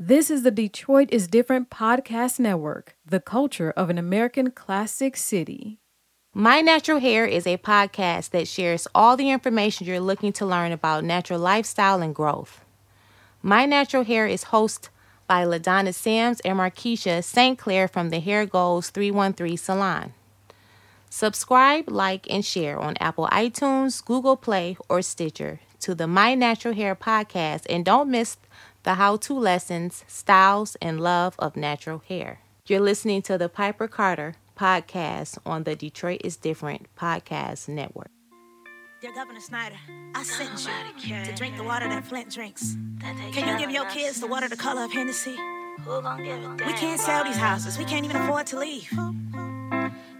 This is the Detroit is Different podcast network, the culture of an American classic city. My Natural Hair is a podcast that shares all the information you're looking to learn about natural lifestyle and growth. My Natural Hair is hosted by LaDonna Sims and Markeisha St. Clair from the Hair Goals 313 Salon. Subscribe, like, and share on Apple iTunes, Google Play, or Stitcher to the My Natural Hair podcast and don't miss the how to lessons, styles, and love of natural hair. You're listening to the Piper Carter podcast on the Detroit is Different podcast network. Dear Governor Snyder, I sent you to drink the water that Flint drinks. Can you give your kids the water the color of Hennessy? We can't sell these houses. We can't even afford to leave.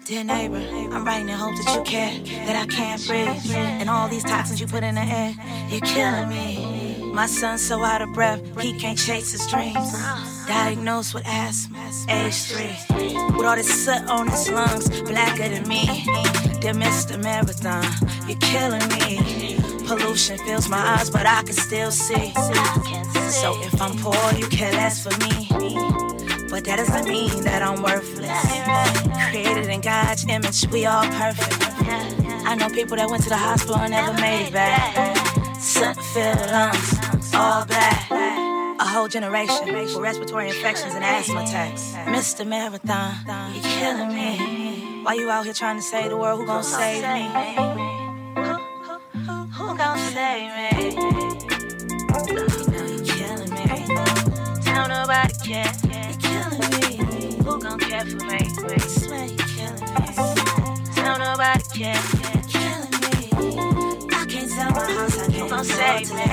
Dear neighbor, I'm writing in hopes that you care, that I can't breathe. And all these toxins you put in the air, you're killing me. My son's so out of breath, he can't chase his dreams. Diagnosed with asthma, age three. With all this soot on his lungs, blacker than me. Dear Mr. Marathon, you're killing me. Pollution fills my eyes, but I can still see. So if I'm poor, you care less for me. But that doesn't mean that I'm worthless. Created in God's image, we all perfect. I know people that went to the hospital and never made it back. Filled lungs, all black. A whole generation with respiratory infections and asthma attacks. Mr. Marathon, you're killing me. Why you out here trying to save the world? Who gon' save me? Who gon' save me? You killing nobody care. You're killing me. Who gon' care for me? Swear you're killing me. Tell nobody care. Sell my house. I can't save me.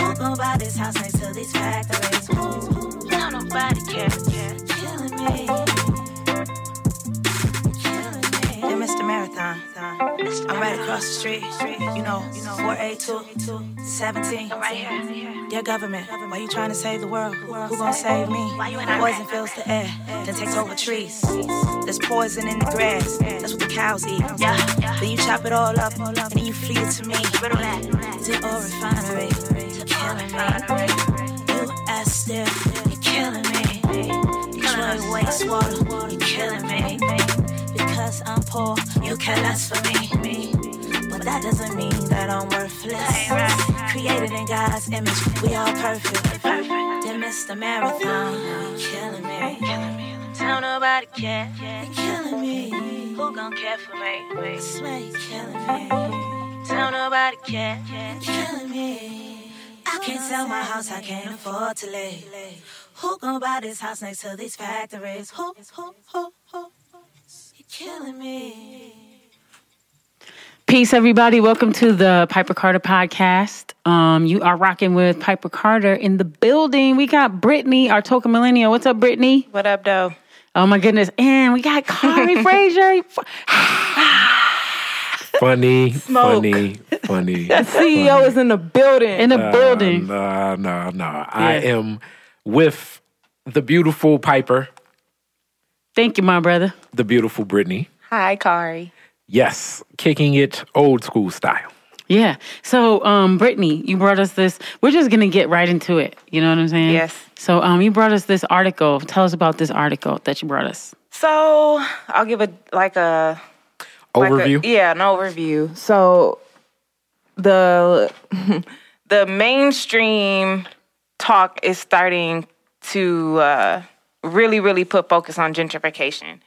Who gon' buy this house next these factories? Who? Tell nobody care. You're killing me. Killing me. Mr. Marathon, I'm right across the street. You know, 482, 17. Right here. Dear government, why you trying to save the world? Who gon' save me? Poison fills the air, then takes over trees. There's poison in the grass, that's what the cows eat. Then you chop it all up, and then you feed it to me. It all refinery? You're killing me. U.S. Steel, you're killing me. Detroit wastewater, you're killing me. Because I'm poor, you care less for me. But that doesn't mean that I'm worthless. Created in God's image, we all perfect. Then Mr. Marathon, you're killing me. Tell nobody care. You're killing me. Who gon' care for me? I swear you're killing me. Tell nobody care. Killing me. I can't sell my house, I can't afford to live. Who gon' buy this house next to these factories? Who, who, who, who? You're killing me. Peace, everybody. Welcome to the Piper Carter podcast. Um, you are rocking with Piper Carter in the building. We got Brittany, our token Millennial. What's up, Brittany? What up, though? Oh my goodness. And we got Kari Frazier. Funny, funny, funny. That CEO is in the building. In the Uh, building. No, no, no. I am with the beautiful Piper, Thank you, my brother. the beautiful Brittany. Hi, Kari. Yes, kicking it old school style. Yeah. So, um, Brittany, you brought us this. We're just gonna get right into it. You know what I'm saying? Yes. So, um, you brought us this article. Tell us about this article that you brought us. So I'll give a like a like a- Overview. yeah, an overview. So the the mainstream talk is starting to uh, really, really put focus on gentrification.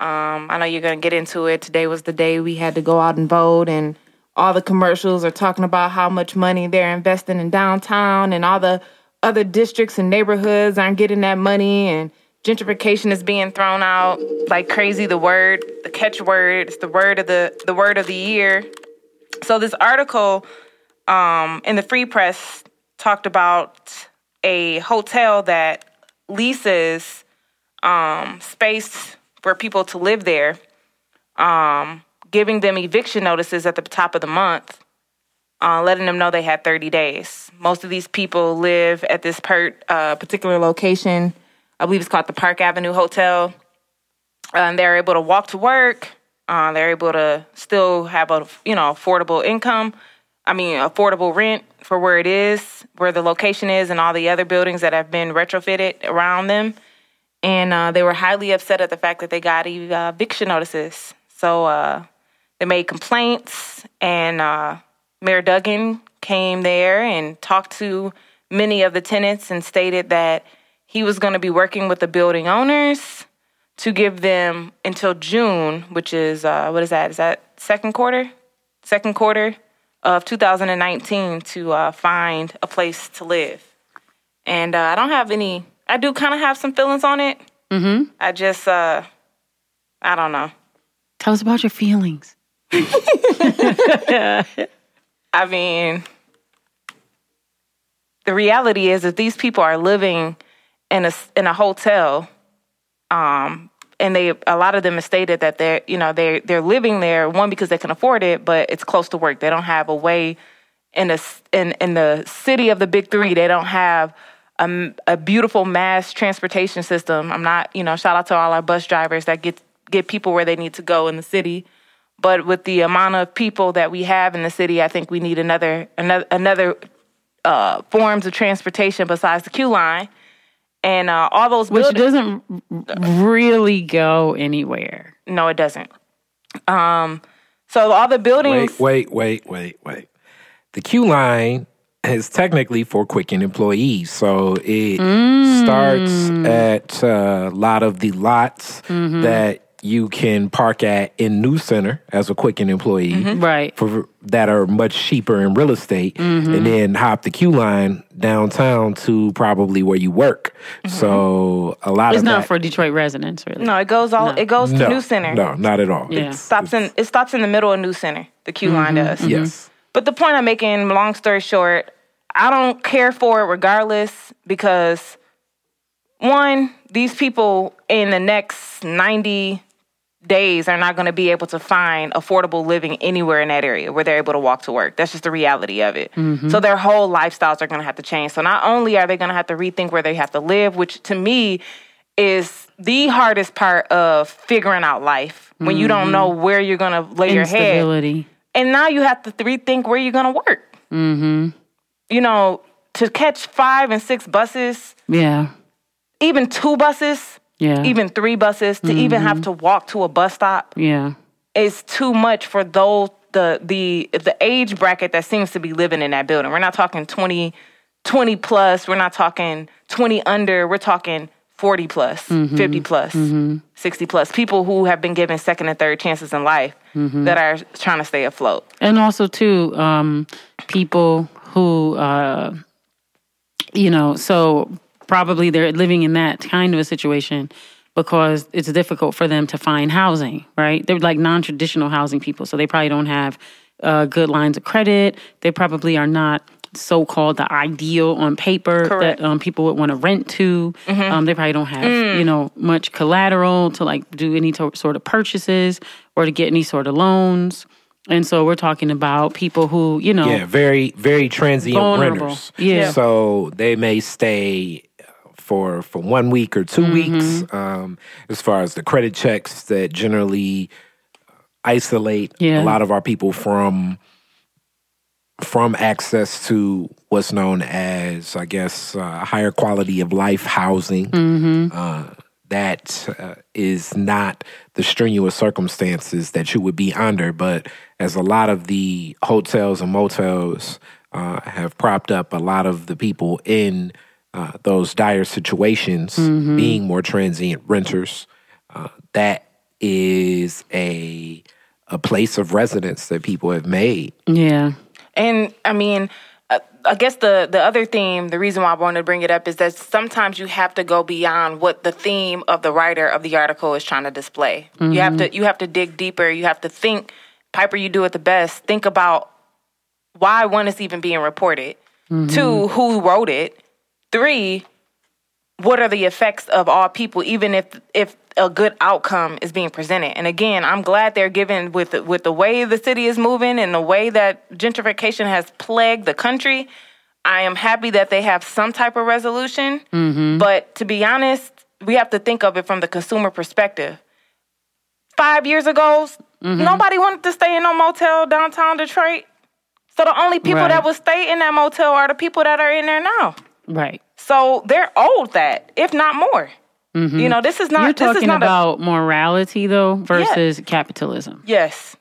Um, I know you're gonna get into it. Today was the day we had to go out and vote, and all the commercials are talking about how much money they're investing in downtown, and all the other districts and neighborhoods aren't getting that money, and gentrification is being thrown out like crazy. The word, the catchword, it's the word of the the word of the year. So this article um, in the Free Press talked about a hotel that leases um, space for people to live there, um, giving them eviction notices at the top of the month, uh, letting them know they had 30 days. Most of these people live at this per, uh, particular location. I believe it's called the Park Avenue Hotel. Uh, and they're able to walk to work. Uh, they're able to still have a you know affordable income, I mean, affordable rent for where it is, where the location is, and all the other buildings that have been retrofitted around them. And uh, they were highly upset at the fact that they got uh, eviction notices. So uh, they made complaints, and uh, Mayor Duggan came there and talked to many of the tenants and stated that he was going to be working with the building owners to give them until June, which is uh, what is that? Is that second quarter? Second quarter of 2019 to uh, find a place to live. And uh, I don't have any. I do kind of have some feelings on it. Mm-hmm. I just, uh, I don't know. Tell us about your feelings. I mean, the reality is that these people are living in a in a hotel, um, and they a lot of them have stated that they're you know they they're living there one because they can afford it, but it's close to work. They don't have a way in a in in the city of the big three. They don't have a, a beautiful mass transportation system. I'm not you know shout out to all our bus drivers that get get people where they need to go in the city. But with the amount of people that we have in the city, I think we need another another another uh, forms of transportation besides the Q line and uh, all those Which buildings. doesn't really go anywhere. No, it doesn't. Um, so all the buildings. Wait, wait, wait, wait, wait. The Q line is technically for Quicken employees, so it starts at uh, a lot of the lots that you can park at in New Center as a Quicken employee, mm-hmm. Right. for that are much cheaper in real estate, mm-hmm. and then hop the Q line downtown to probably where you work. Mm-hmm. So a lot It's of it's not that, for Detroit residents, really. No, it goes all. It goes to no, New Center. No, not at all. Yeah. It's- stops in. It stops in the middle of New Center. The Q line does. Yes. But the point I'm making, long story short, I don't care for it regardless because one, these people in the next 90 days are not going to be able to find affordable living anywhere in that area where they're able to walk to work. That's just the reality of it. So their whole lifestyles are going to have to change. So not only are they going to have to rethink where they have to live, which to me is the hardest part of figuring out life when you don't know where you're going to lay your head and now you have to rethink where you're going to work. Mm-hmm. You know, to catch five and six buses, Yeah. even two buses, Yeah. even three buses, to even have to walk to a bus stop yeah. is too much for those the the the age bracket that seems to be living in that building. We're not talking 20, 20 plus. We're not talking twenty under. We're talking. 40 plus, 50 plus, 60 plus people who have been given second and third chances in life that are trying to stay afloat. And also too, um, people who uh, you know, so probably they're living in that kind of a situation because it's difficult for them to find housing, right? They're like non-traditional housing people, so they probably don't have uh, good lines of credit. They probably are not so-called the ideal on paper Correct. that um, people would want to rent to. Um, they probably don't have you know much collateral to like do any to- sort of purchases or to get any sort of loans. And so we're talking about people who you know Yeah, very very transient Vulnerable. renters. Yeah. So they may stay for for one week or 2 Mm-hmm. weeks. Um, as far as the credit checks that generally isolate Yeah. a lot of our people from from access to what's known as, I guess, uh, higher quality of life housing. Mm-hmm. Uh, that uh, is not the strenuous circumstances that you would be under, but as a lot of the hotels and motels uh, have propped up a lot of the people in uh, those dire situations being more transient renters, uh, that is a a place of residence that people have made. yeah And I mean, uh, I guess the the other theme, the reason why I wanted to bring it up is that sometimes you have to go beyond what the theme of the writer of the article is trying to display. You have to you have to dig deeper. You have to think. Piper, you do it the best. Think about why one is even being reported. Two, who wrote it. Three, what are the effects of all people, even if if a good outcome is being presented. And again, I'm glad they're given with with the way the city is moving and the way that gentrification has plagued the country. I am happy that they have some type of resolution. Mm-hmm. But to be honest, we have to think of it from the consumer perspective. Five years ago, mm-hmm. nobody wanted to stay in no motel downtown Detroit. So the only people Right. that would stay in that motel are the people that are in there now. Right. So they're owed that, if not more. You know, this is not. Mm-hmm. You're this is talking not a about morality though versus capitalism. Yes.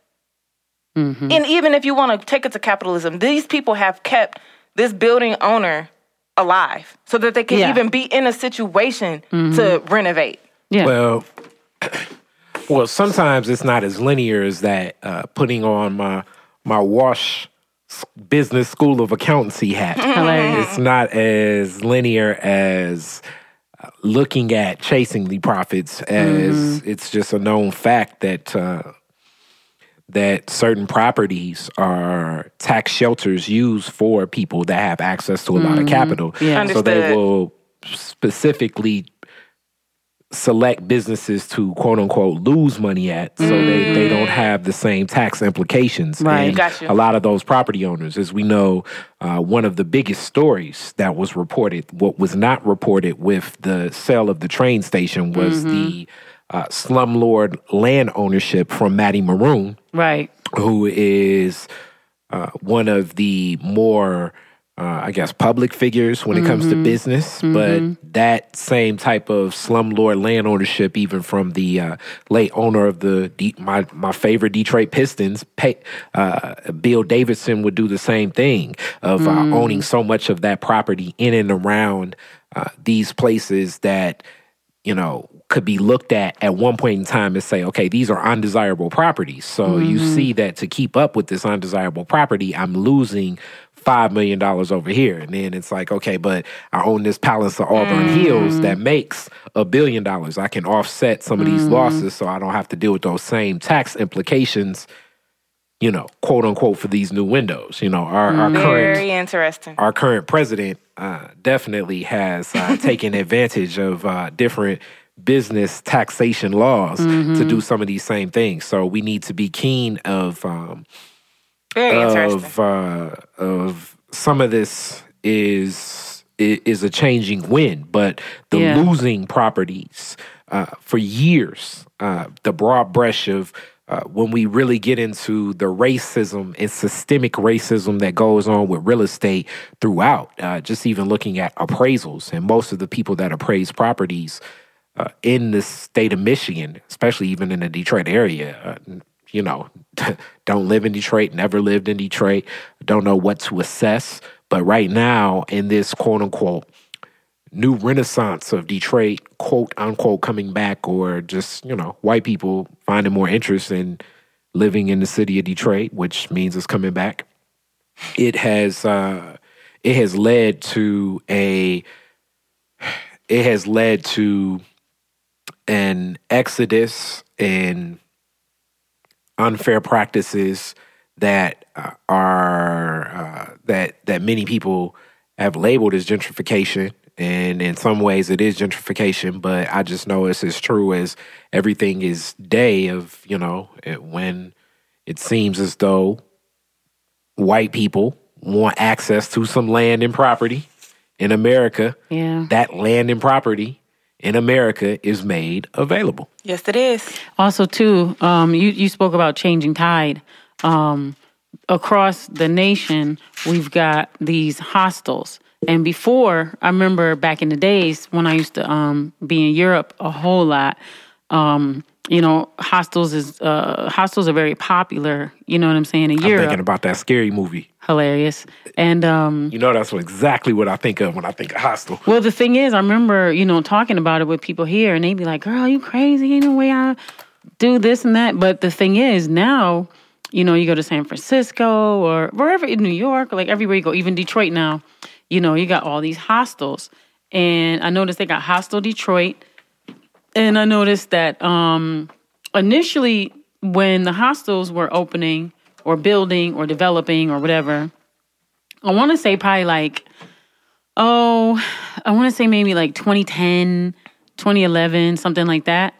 Mm-hmm. And even if you want to take it to capitalism, these people have kept this building owner alive so that they can Yeah. Mm-hmm. even be in a situation to renovate. Yeah. Well, well, sometimes it's not as linear as that. Uh, putting on my my wash s- business school of accountancy hat. Hilarious. It's not as linear as uh, looking at chasing the profits. As it's just a known fact that. Uh, that certain properties are tax shelters used for people that have access to a lot of capital. Yeah. So they will specifically select businesses to quote unquote lose money at so they, they don't have the same tax implications. Right. And Got you. a lot of those property owners, as we know, uh, one of the biggest stories that was reported, what was not reported with the sale of the train station was the uh, slumlord land ownership from Matty Moroun right. who is uh, one of the more, uh, I guess, public figures when it comes to business. But that same type of slumlord land ownership, even from the uh, late owner of the De- my my favorite Detroit Pistons, pay, uh, Bill Davidson, would do the same thing of uh, owning so much of that property in and around uh, these places that you know, could be looked at at one point in time and say, okay, these are undesirable properties. So you see that to keep up with this undesirable property, I'm losing five million dollars over here. And then it's like, okay, but I own this Palace of Auburn Hills that makes a billion dollars. I can offset some of these losses so I don't have to deal with those same tax implications, you know, quote unquote, for these new windows. You know, our, our current Very interesting. our current president uh, definitely has uh, taken advantage of uh, different business taxation laws to do some of these same things. So we need to be keen of um, Very of uh, of some of this is is a changing wind, but the Yeah. losing properties uh, for years, uh, the broad brush of uh, when we really get into the racism and systemic racism that goes on with real estate throughout, uh, just even looking at appraisals and most of the people that appraise properties uh, in the state of Michigan, especially even in the Detroit area, uh, you know, don't live in Detroit, never lived in Detroit, don't know what to assess. But right now, in this quote unquote new renaissance of Detroit, quote unquote, coming back, or just, you know, white people finding more interest in living in the city of Detroit, which means it's coming back. It has uh it has led to a it has led to an exodus and unfair practices that uh, are uh, that that many people have labeled as gentrification and in some ways it is gentrification but i just know it's as true as everything is day of you know it, when it seems as though white people want access to some land and property in america Yeah. that land and property in america is made available yes, it is. Also, too, um, you you spoke about changing tide. Um, across the nation, we've got these hostels, and before I remember back in the days when I used to um, be in Europe a whole lot. Um, you know, hostels is uh, hostels are very popular. You know what I'm saying in i'm Europe, thinking about that scary movie hilarious. And um, You know, that's what, exactly what I think of when I think of hostel. Well, the thing is, I remember, you know, talking about it with people here, and they'd be like, girl, you crazy? Ain't no way I do this and that. But the thing is, now, you know, you go to San Francisco or wherever in New York, like everywhere you go, even Detroit now, you know, you got all these hostels. And I noticed they got Hostel Detroit. And I noticed that um, initially, when the hostels were opening or building or developing or whatever, I want to say probably like oh, I want to say maybe like 2010, 2011, something like that.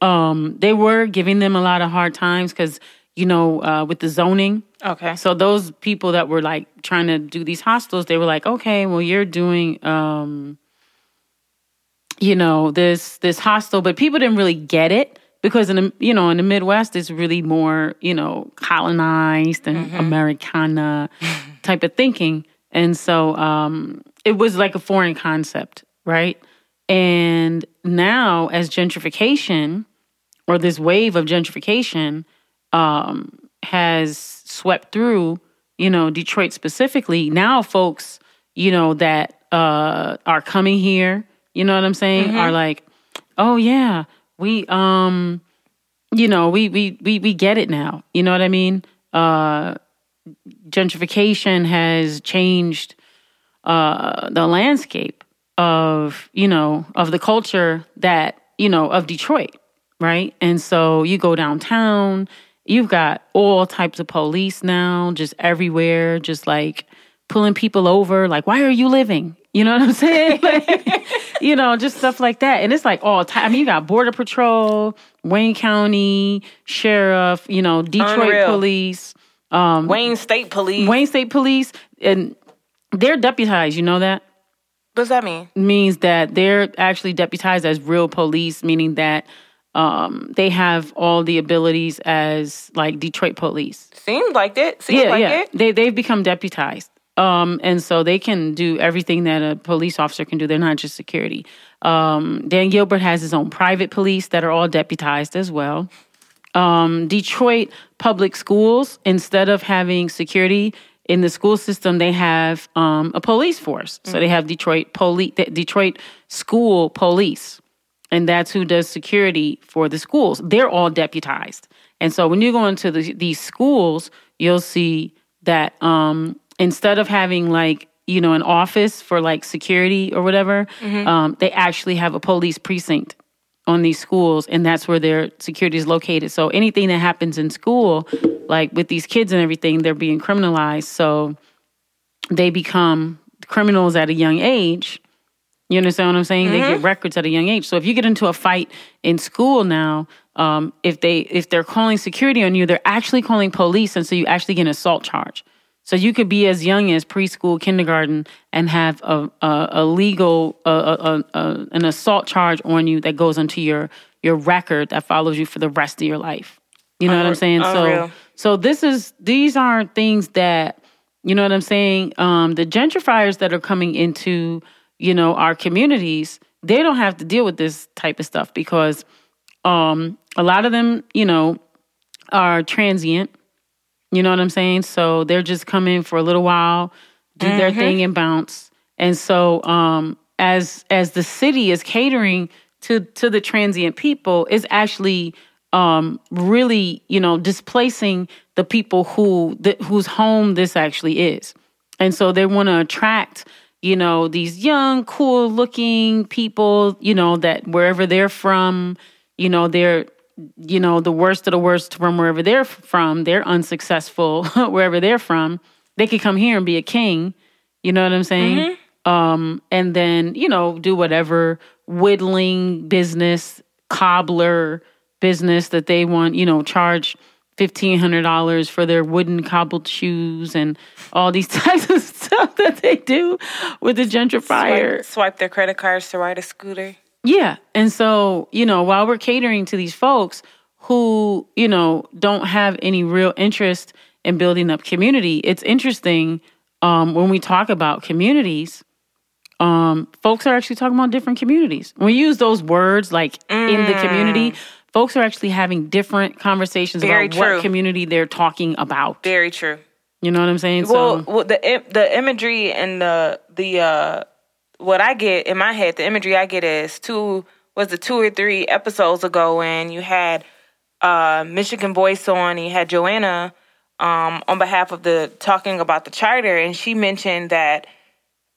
Um, they were giving them a lot of hard times because, you know, uh, with the zoning. Okay. So those people that were like trying to do these hostels, they were like, okay, well, you're doing, um, you know, this this hostel, but people didn't really get it because in the you know in the Midwest it's really more you know colonized and Americana type of thinking, and so um, it was like a foreign concept, right? And now as gentrification or this wave of gentrification um, has swept through, you know, Detroit specifically. Now, folks, you know, that uh, are coming here, you know what I'm saying, are like, oh yeah, we, um, you know, we we we we get it now. You know what I mean? Uh, gentrification has changed uh, the landscape of you know of the culture that you know of Detroit, right? And so you go downtown, you've got all types of police now, just everywhere, just like pulling people over, like why are you living? You know what I'm saying? Like, you know, just stuff like that. And it's like all time. I mean, you got Border Patrol, Wayne County Sheriff, you know, Detroit Unreal. Police, Wayne State Police. Wayne State Police, and they're deputized. You know that? What does that mean? means that they're actually deputized as real police, meaning that um, they have all the abilities as like Detroit police. Seems like it. Seems yeah, like yeah. it. They they've become deputized, um, and so they can do everything that a police officer can do. They're not just security. Um, Dan Gilbert has his own private police that are all deputized as well. Um, Detroit public schools, instead of having security in the school system, they have um, a police force. So they have Detroit police, Detroit school police, and that's who does security for the schools. They're all deputized, and so when you go into the, these schools, you'll see that um, instead of having like you know an office for like security or whatever, um, they actually have a police precinct on these schools and that's where their security is located. So anything that happens in school like with these kids and everything they're being criminalized. So they become criminals at a young age. You understand what i'm saying? They get records at a young age. So if you get into a fight in school now um, if they if they're calling security on you they're actually calling police and so you actually get an assault charge so you could be as young as preschool, kindergarten, and have a a, a legal a, a, a, an assault charge on you that goes into your your record that follows you for the rest of your life. You know what I'm saying? unreal. So so this is these aren't things that you know what I'm saying. Um, the gentrifiers that are coming into you know our communities, they don't have to deal with this type of stuff because um, a lot of them, you know, are transient. You know what I'm saying? So they're just coming for a little while, do their thing and bounce. And so um as as the city is catering to to the transient people is actually um really, you know, displacing the people who the, whose home this actually is. And so they want to attract, you know, these young, cool looking people, you know, that wherever they're from, you know, they're you know, the worst of the worst from wherever they're from, they're unsuccessful wherever they're from. They could come here and be a king. You know what I'm saying? Um, and then, you know, do whatever whittling business, cobbler business that they want, you know, charge fifteen hundred dollars for their wooden cobbled shoes and all these types of stuff that they do with the gentrifier. Swipe, swipe their credit cards to ride a scooter. Yeah. And so, you know, while we're catering to these folks who, you know, don't have any real interest in building up community, it's interesting um, when we talk about communities, um, folks are actually talking about different communities. When we use those words like in the community, folks are actually having different conversations Very about true. what community they're talking about. Very true. You know what I'm saying? Well, so well, the the imagery and the the uh what I get in my head, the imagery I get is two was it two or three episodes ago when you had uh Michigan Voice on, and you had Joanna um on behalf of the talking about the charter, and she mentioned that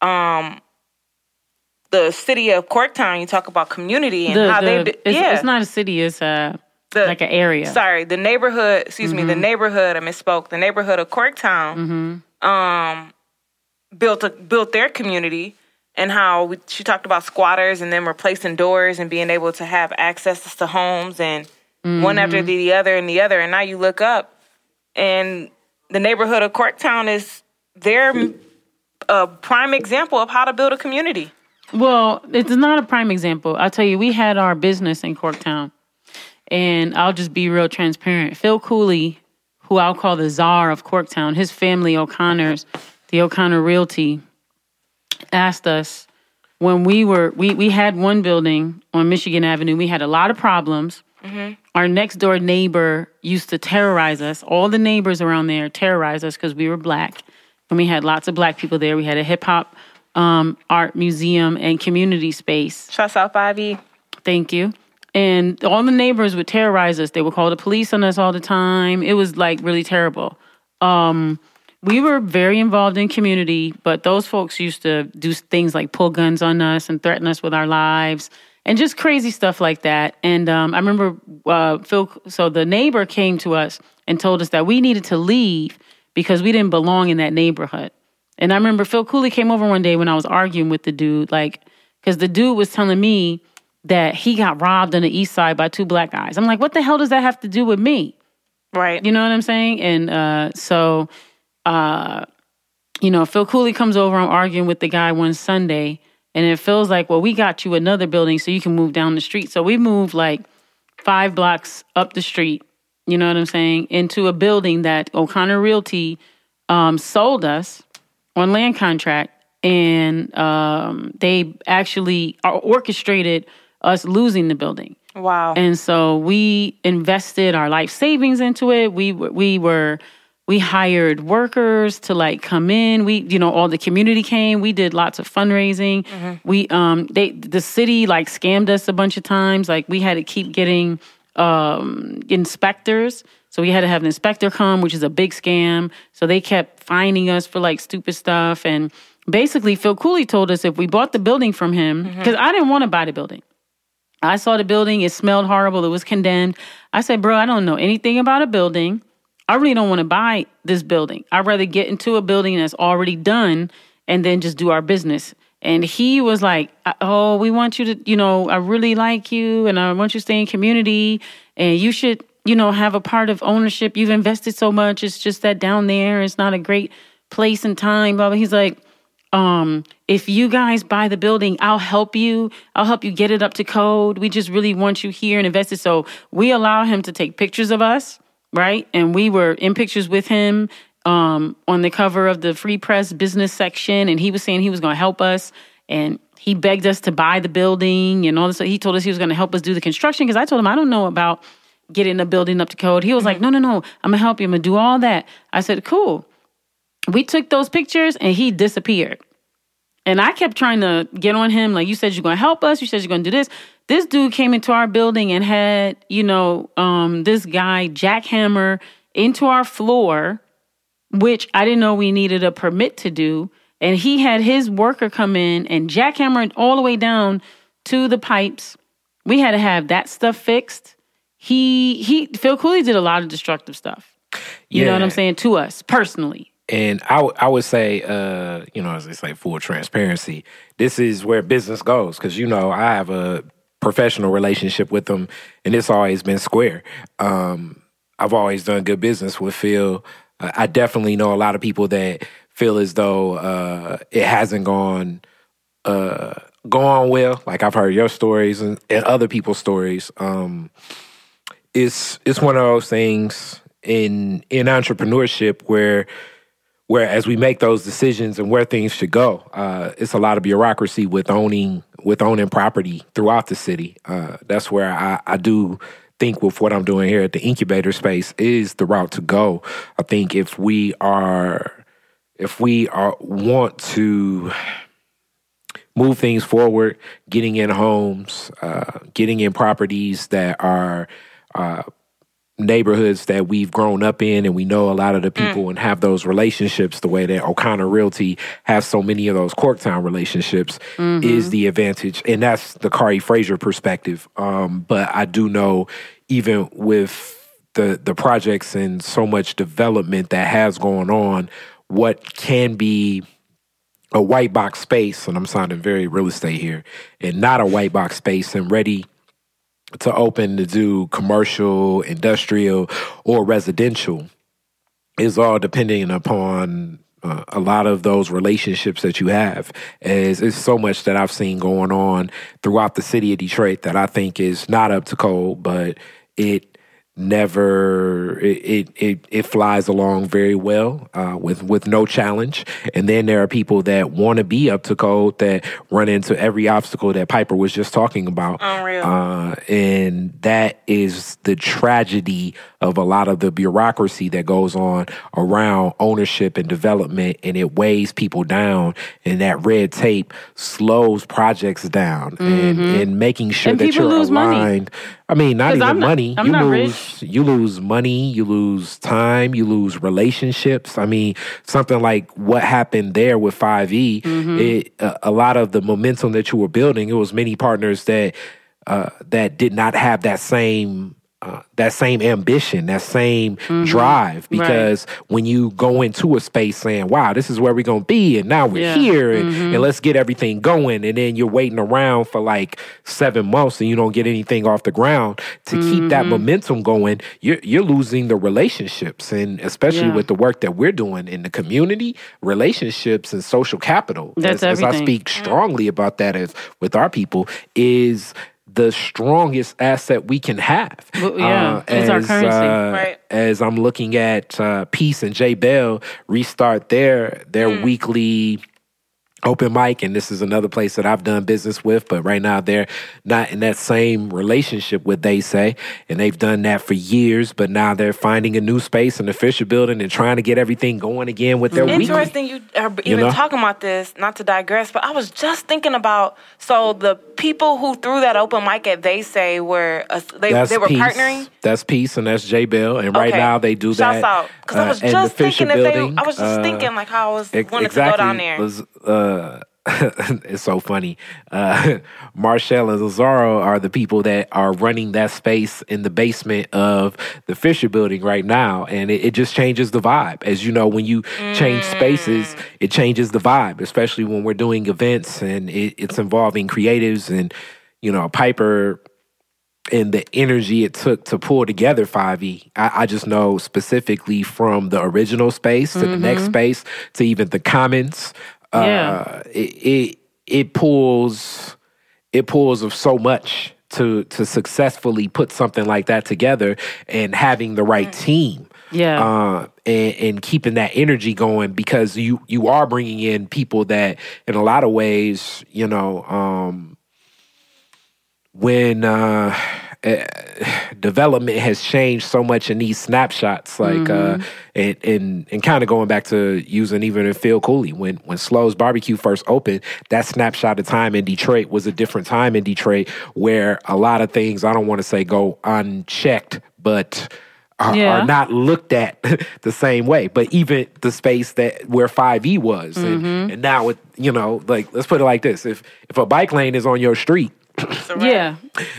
um the city of Corktown, you talk about community and the, how the- they d- it's, yeah it's not a city, it's a, The- like an area. Sorry, the neighborhood. Excuse me, the neighborhood. I misspoke. The neighborhood of Corktown, um, built a, built their community, and how we, she talked about squatters and them replacing doors and being able to have access to homes and one after mm-hmm. the other and the other. And now you look up, and the neighborhood of Corktown is their a prime example of how to build a community. Well, it's not a prime example. I'll tell you, we had our business in Corktown. And I'll just be real transparent. Phil Cooley, who I'll call the czar of Corktown, his family, O'Connor's, the O'Connor Realty, asked us when we were we we had one building on Michigan Avenue. We had a lot of problems. Our next door neighbor used to terrorize us. All the neighbors around there terrorized us because we were black, and we had lots of black people there. We had a hip hop um, art museum and community space. Shouts out 5e. Thank you. And all the neighbors would terrorize us. They would call the police on us all the time. It was like really terrible. Um, we were very involved in community, but those folks used to do things like pull guns on us and threaten us with our lives and just crazy stuff like that. And um, I remember uh, Phil, so the neighbor came to us and told us that we needed to leave because we didn't belong in that neighborhood. And I remember Phil Cooley came over one day when I was arguing with the dude, like, because the dude was telling me that he got robbed on the east side by two black guys. I'm like, what the hell does that have to do with me? Right. You know what I'm saying? And uh, so, uh, you know, Phil Cooley comes over. I'm arguing with the guy one Sunday, and it feels like, well, we got you another building so you can move down the street. So we moved like five blocks up the street. You know what I'm saying? Into a building that O'Connor Realty um, sold us on land contract, and um, they actually orchestrated us losing the building. Wow. And so we invested our life savings into it. We we were we hired workers to like come in. We you know all the community came. We did lots of fundraising. We um they the city like scammed us a bunch of times. Like we had to keep getting um inspectors. So we had to have an inspector come, which is a big scam. So they kept finding us for like stupid stuff and basically Phil Cooley told us if we bought the building from him because I didn't want to buy the building. I saw the building. It smelled horrible. It was condemned. I said, bro, I don't know anything about a building. I really don't want to buy this building. I'd rather get into a building that's already done and then just do our business. And he was like, oh, we want you to, you know, I really like you and I want you to stay in community and you should, you know, have a part of ownership. You've invested so much. It's just that down there, it's not a great place and time. Blah. He's like, um, if you guys buy the building, I'll help you. I'll help you get it up to code. We just really want you here and invested. So we allow him to take pictures of us, right? And we were in pictures with him um, on the cover of the Free Press business section, and he was saying he was going to help us, and he begged us to buy the building and all this. He told us he was going to help us do the construction because I told him I don't know about getting the building up to code. He was like, "No, no, no, I'm gonna help you. I'm gonna do all that." I said, "Cool." We took those pictures, and he disappeared. And I kept trying to get on him, like you said, you're gonna help us. You said you're gonna do this. This dude came into our building and had, you know, um, this guy jackhammer into our floor, which I didn't know we needed a permit to do. And he had his worker come in and jackhammer it all the way down to the pipes. We had to have that stuff fixed. He he Phil Cooley did a lot of destructive stuff. You know what I'm saying? To us personally. And I would- I would say, uh, you know, as they say, full transparency. This is where business goes because you know I have a professional relationship with them, and it's always been square. Um, I've always done good business with Phil. Uh, I definitely know a lot of people that feel as though uh, it hasn't gone uh, gone well. Like I've heard your stories and, and other people's stories. Um, it's it's one of those things in in entrepreneurship where where as we make those decisions and where things should go, uh, it's a lot of bureaucracy with owning with owning property throughout the city. Uh, that's where I, I do think with what I'm doing here at the incubator space is the route to go. I think if we are if we are want to move things forward, getting in homes, uh, getting in properties that are uh, neighborhoods that we've grown up in and we know a lot of the people and have those relationships the way that O'Connor Realty has so many of those Corktown relationships is the advantage. And that's the Kari Frazier perspective. Um, but I do know even with the the projects and so much development that has gone on, what can be a white box space, and I'm sounding very real estate here, and not a white box space and ready to open to do commercial, industrial, or residential is all depending upon uh, a lot of those relationships that you have. As it's so much that I've seen going on throughout the city of Detroit that I think is not up to code, but it never it, it it flies along very well uh, with with no challenge. And then there are people that want to be up to code that run into every obstacle that Piper was just talking about. Unreal. uh, and that is the tragedy of a lot of the bureaucracy that goes on around ownership and development and it weighs people down. And that red tape slows projects down and, and making sure And that you're lose money. aligned. I mean not even not- money. I'm you not you lose money, you lose time, you lose relationships. I mean, something like what happened there with 5e, Mm-hmm. it, a, a lot of the momentum that you were building, it was many partners that uh, that did not have that same uh, that same ambition, that same Mm-hmm. drive. Because when you go into a space saying, "Wow, this is where we're gonna be," and now we're Yeah. Mm-hmm. here, and, and let's get everything going, and then you're waiting around for like seven months and you don't get anything off the ground to keep that Mm-hmm. momentum going, you're you're losing the relationships, and especially Yeah. with the work that we're doing in the community, relationships and social capital. That's as, as I speak strongly about that as with our people is the strongest asset we can have. Well, yeah, it's our currency. uh, Right. As I'm looking at uh, Peace and Jay Bell restart their their Mm. weekly open mic and this is another place that I've done business with but right now they're not in that same relationship with they say and they've done that for years but now they're finding a new space in the Fisher building and trying to get everything going again with their weekly Interesting you are even know? talking about this, not to digress, but I was just thinking about so the people who threw that open mic at They Say were uh, they that's they were peace. partnering. That's peace and that's J Bell and right Okay. now they do Shouts that out because I uh, was just Fisher thinking if building. they I was just Uh, thinking like how I was Ex- wanted to go down there. Was, uh, it's so funny. Uh, Marshall and Lazaro are the people that are running that space in the basement of the Fisher building right now. And it, it just changes the vibe. As you know, when you change spaces, it changes the vibe, especially when we're doing events and it, it's involving creatives and, you know, Piper and the energy it took to pull together 5e. I, I just know specifically from the original space to the next space to even the commons. Uh, Yeah. it, it it pulls it pulls of so much to to successfully put something like that together and having the right team Yeah. uh, and, and keeping that energy going because you you are bringing in people that in a lot of ways you know um, when uh, development has changed so much in these snapshots like uh, and and, and kind of going back to using even in Phil Cooley when when Slow's barbecue first opened that snapshot of time in Detroit was a different time in Detroit where a lot of things I don't want to say go unchecked but are, Yeah. are not looked at the same way. But even the space that where 5E was, and, Mm-hmm. and now with you know, like let's put it like this: if if a bike lane is on your street, yeah.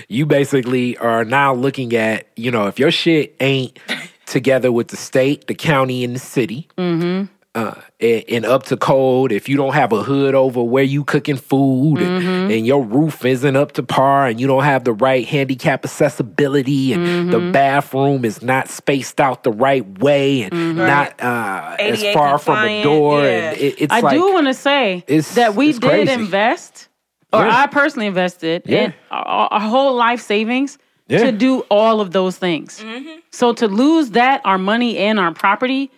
you basically are now looking at you know if your shit ain't together with the state, the county, and the city. Mm-hmm. Uh, and, and up to code. If you don't have a hood over where you cooking food, and, Mm-hmm. and your roof isn't up to par, and you don't have the right handicap accessibility, and the Mm-hmm. bathroom is not spaced out the right way, and Mm-hmm. not uh, as ADA far from a door, yeah. and it, it's I like do want to say that we did crazy. invest, or Yeah. I personally invested Yeah. in our, our whole life savings Yeah. to do all of those things. Mm-hmm. So to lose that, our money and our property,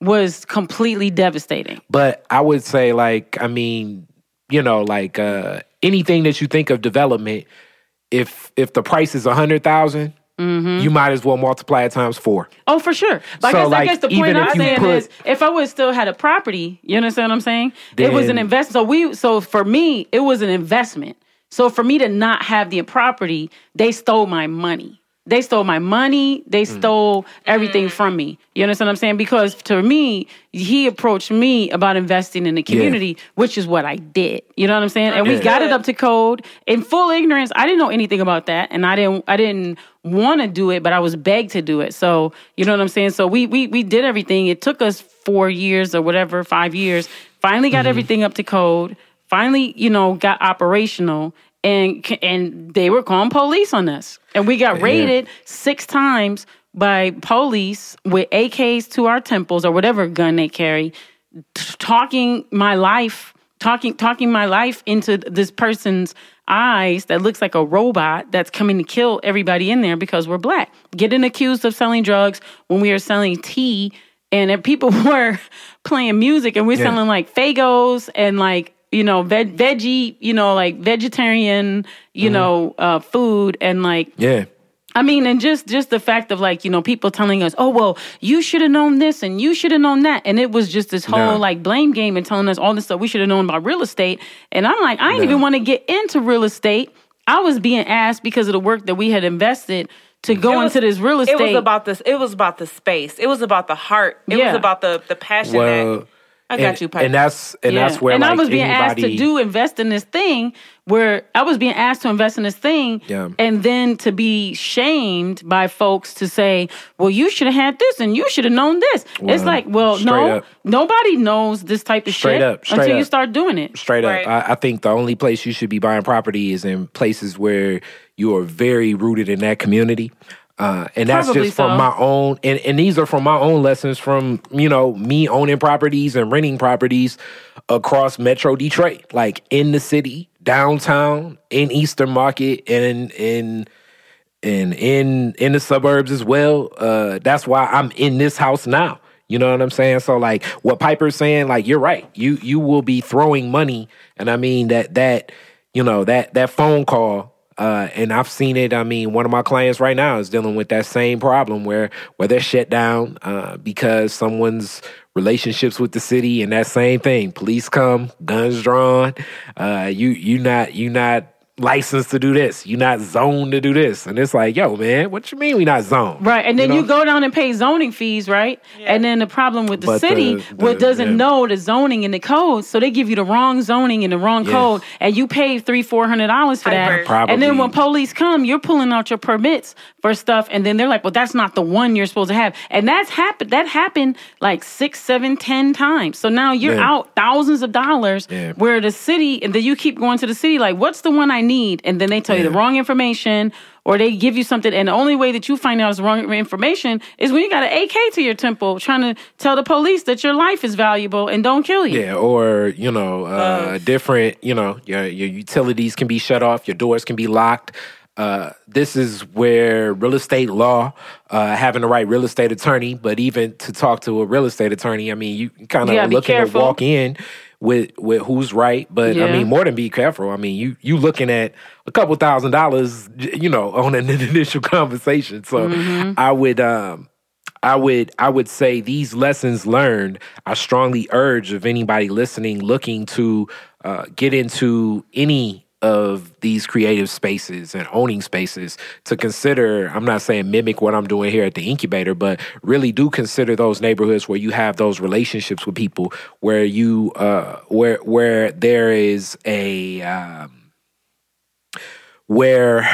was completely devastating. But I would say, like, I mean, you know, like uh, anything that you think of development, if if the price is a hundred Mm-hmm. you might as well multiply it times four. Oh, for sure. But So, I guess, like, I guess the even point if I'm saying put- is, if I would still had a property, you understand what I'm saying? it was an investment. So we, so for me, it was an investment. So for me to not have the property, they stole my money. They stole my money. They Mm. stole everything from me. You understand what I'm saying? Because to me, he approached me about investing in the community, which is what I did. You know what I'm saying? And we got it up to code in full ignorance. I didn't know anything about that, and I didn't. I didn't want to do it, but I was begged to do it. So you know what I'm saying? So we we we did everything. It took us four years or whatever, five years. Finally got mm-hmm. everything up to code. Finally, you know, got operational. And, and they were calling police on us. And we got raided six times by police with AKs to our temples or whatever gun they carry, t- talking my life, talking talking my life into this person's eyes that looks like a robot that's coming to kill everybody in there because we're black. Getting accused of selling drugs when we are selling tea and if people were playing music and we're Yeah. selling like Fagos and like you know veg- veggie you know like vegetarian you know uh food and like Yeah. I mean, and just just the fact of like you know people telling us, oh well, you should have known this and you should have known that, and it was just this whole No. like blame game and telling us all this stuff we should have known about real estate, and I'm like, I didn't No. even want to get into real estate. I was being asked because of the work that we had invested to go was- into this real estate. It was about this. It was about the space. It was about the heart. It Yeah. was about the the passion. Well, that, I got and, you, Piper. and that's and Yeah. that's where and like I was being asked to do invest in this thing where I was being asked to invest in this thing Yeah. and then to be shamed by folks to say, well, you should have had this and you should have known this. it's like, well, no, up. nobody knows this type of Straight shit up, straight until you start doing it. straight up. I, I think the only place you should be buying property is in places where you are very rooted in that community. Uh, and that's Probably just from my own, and, and these are from my own lessons from, you know, me owning properties and renting properties across Metro Detroit, like in the city, downtown, in Eastern Market, and in and in in the suburbs as well. Uh, that's why I'm in this house now. You know what I'm saying? So like what Piper's saying, like you're right. You you will be throwing money, and I mean that that you know that that phone call. Uh, and I've seen it. I mean, one of my clients right now is dealing with that same problem where where they're shut down uh, because someone's relationships with the city and that same thing. Police come, guns drawn. Uh, you you not you not licensed to do this. You're not zoned to do this. And it's like, yo, man, what you mean we not zoned? Right, and then you, know? go down and pay zoning fees, right? And then the problem with the But city, the- what doesn't yeah. know the zoning and the code, so they give you the wrong zoning and the wrong Yeah. code, and you pay three, four hundred dollars for that. Probably. And then when police come, you're pulling out your permits for stuff, and then they're like, "Well, that's not the one you're supposed to have," and that's happened. That happened like six, seven, ten times. So now you're Yeah. out thousands of dollars. Yeah. Where the city, and then you keep going to the city, like, "What's the one I need?" And then they tell you the wrong information or they give you something and the only way that you find out is wrong information is when you got an AK to your temple trying to tell the police that your life is valuable and don't kill you. Yeah, or you know, uh, different. You know, your your utilities can be shut off, your doors can be locked. Uh, this is where real estate law, uh, having the right real estate attorney, but even to talk to a real estate attorney, I mean, you kind of looking to walk in with with who's right. But I mean, more than be careful. I mean, you you looking at a couple thousand dollars, you know, on an initial conversation. So Mm-hmm. I would. um I would I would say these lessons learned. I strongly urge of anybody listening looking to uh, get into any of these creative spaces and owning spaces to consider. I'm not saying mimic what I'm doing here at the incubator, but really do consider those neighborhoods where you have those relationships with people, where you uh, where where there is a um, where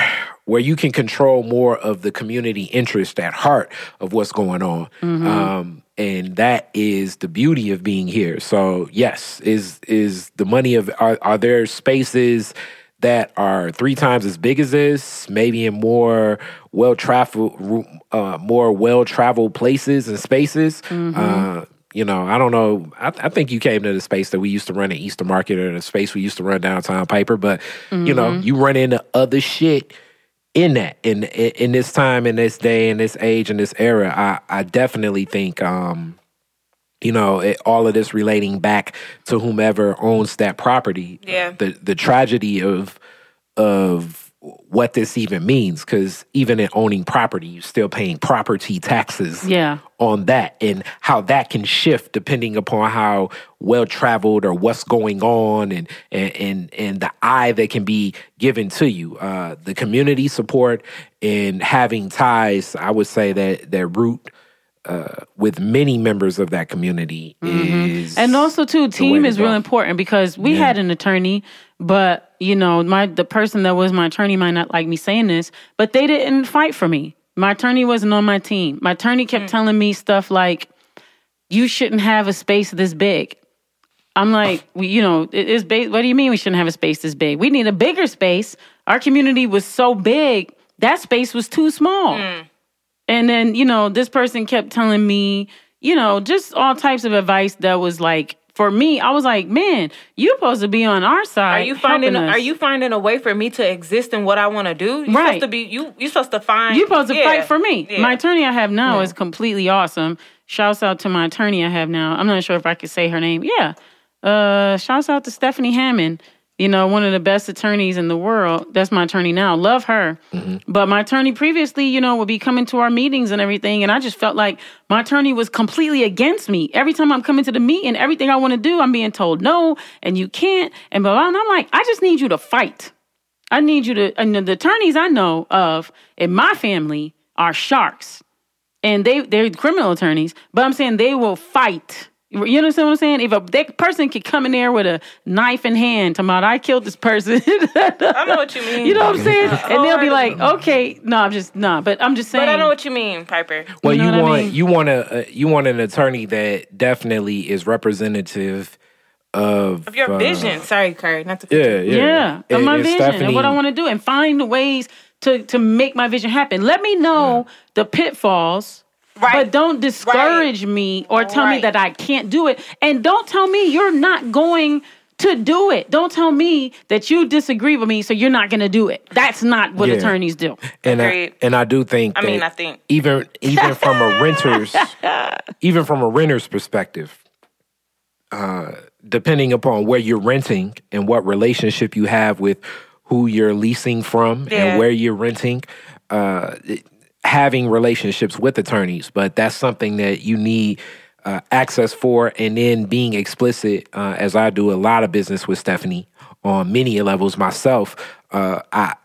where you can control more of the community interest at heart of what's going on um, and that is the beauty of being here. So yes is is the money of are, are there spaces that are three times as big as this? Maybe in more well traveled uh, more well traveled places and spaces? Uh, you know, I don't know. I, I think you came to the space that we used to run at Eastern Market or the space we used to run downtown Piper, but you know, you run into other shit in that in in, this time, in this day, in this age, in this era. I I definitely think um you know, it, all of this relating back to whomever owns that property. Yeah. The the tragedy of of what this even means, because even in owning property, you're still paying property taxes Yeah. on that and how that can shift depending upon how well traveled or what's going on and and and, and the eye that can be given to you. Uh the community support and having ties i would say that that root uh with many members of that community is And also too, team is real important because we had an attorney, but you know, my the person that was my attorney might not like me saying this, but they didn't fight for me. My attorney wasn't on my team. My attorney kept mm. telling me stuff like, "You shouldn't have a space this big." I'm like, we, you know, it is. Ba- what do you mean we shouldn't have a space this big? We need a bigger space. Our community was so big that space was too small. Mm. And then, you know, this person kept telling me, you know, just all types of advice that was like for me, I was like, man, you supposed to be on our side. Are you finding? Are you finding a way for me to exist in what I want to do? You Right. supposed to be you. You supposed to find. You supposed to Yeah. fight for me. Yeah. My attorney I have now is completely awesome. Shouts out to my attorney I have now. I'm not sure if I could say her name. Yeah. Uh shouts out to Stephanie Hammond. You know, one of the best attorneys in the world. That's my attorney now. Love her. Mm-hmm. But my attorney previously, you know, would be coming to our meetings and everything. And I just felt like my attorney was completely against me. Every time I'm coming to the meeting, everything I want to do, I'm being told no, and you can't, and blah, blah. And I'm like, I just need you to fight. I need you to, and the attorneys I know of in my family are sharks. And they, they're criminal attorneys, but I'm saying they will fight. You understand what I'm saying? If a that person could come in there with a knife in hand, talking about I killed this person, I know what you mean. you know what I'm saying? And they'll be like, okay, no, I'm just no, but I'm just saying. But I know what you mean, Piper. Well, You you, know what I want mean? you want a uh, you want an attorney that definitely is representative of Of your uh, vision. Sorry, Curry. Not to Yeah, yeah, yeah, of my and vision and what I want to do, and find ways to to make my vision happen. Let me know the pitfalls. Right. But don't discourage me or tell me that I can't do it. And don't tell me you're not going to do it. Don't tell me that you disagree with me, so you're not going to do it. That's not what Yeah. attorneys do. And I, and I do think. I mean, I think- even even from a renter's even from a renter's perspective, uh, depending upon where you're renting and what relationship you have with who you're leasing from Yeah. and where you're renting, uh, it- having relationships with attorneys, but that's something that you need. Uh, access for and then being explicit uh, as I do a lot of business with Stephanie on many levels myself. Uh, I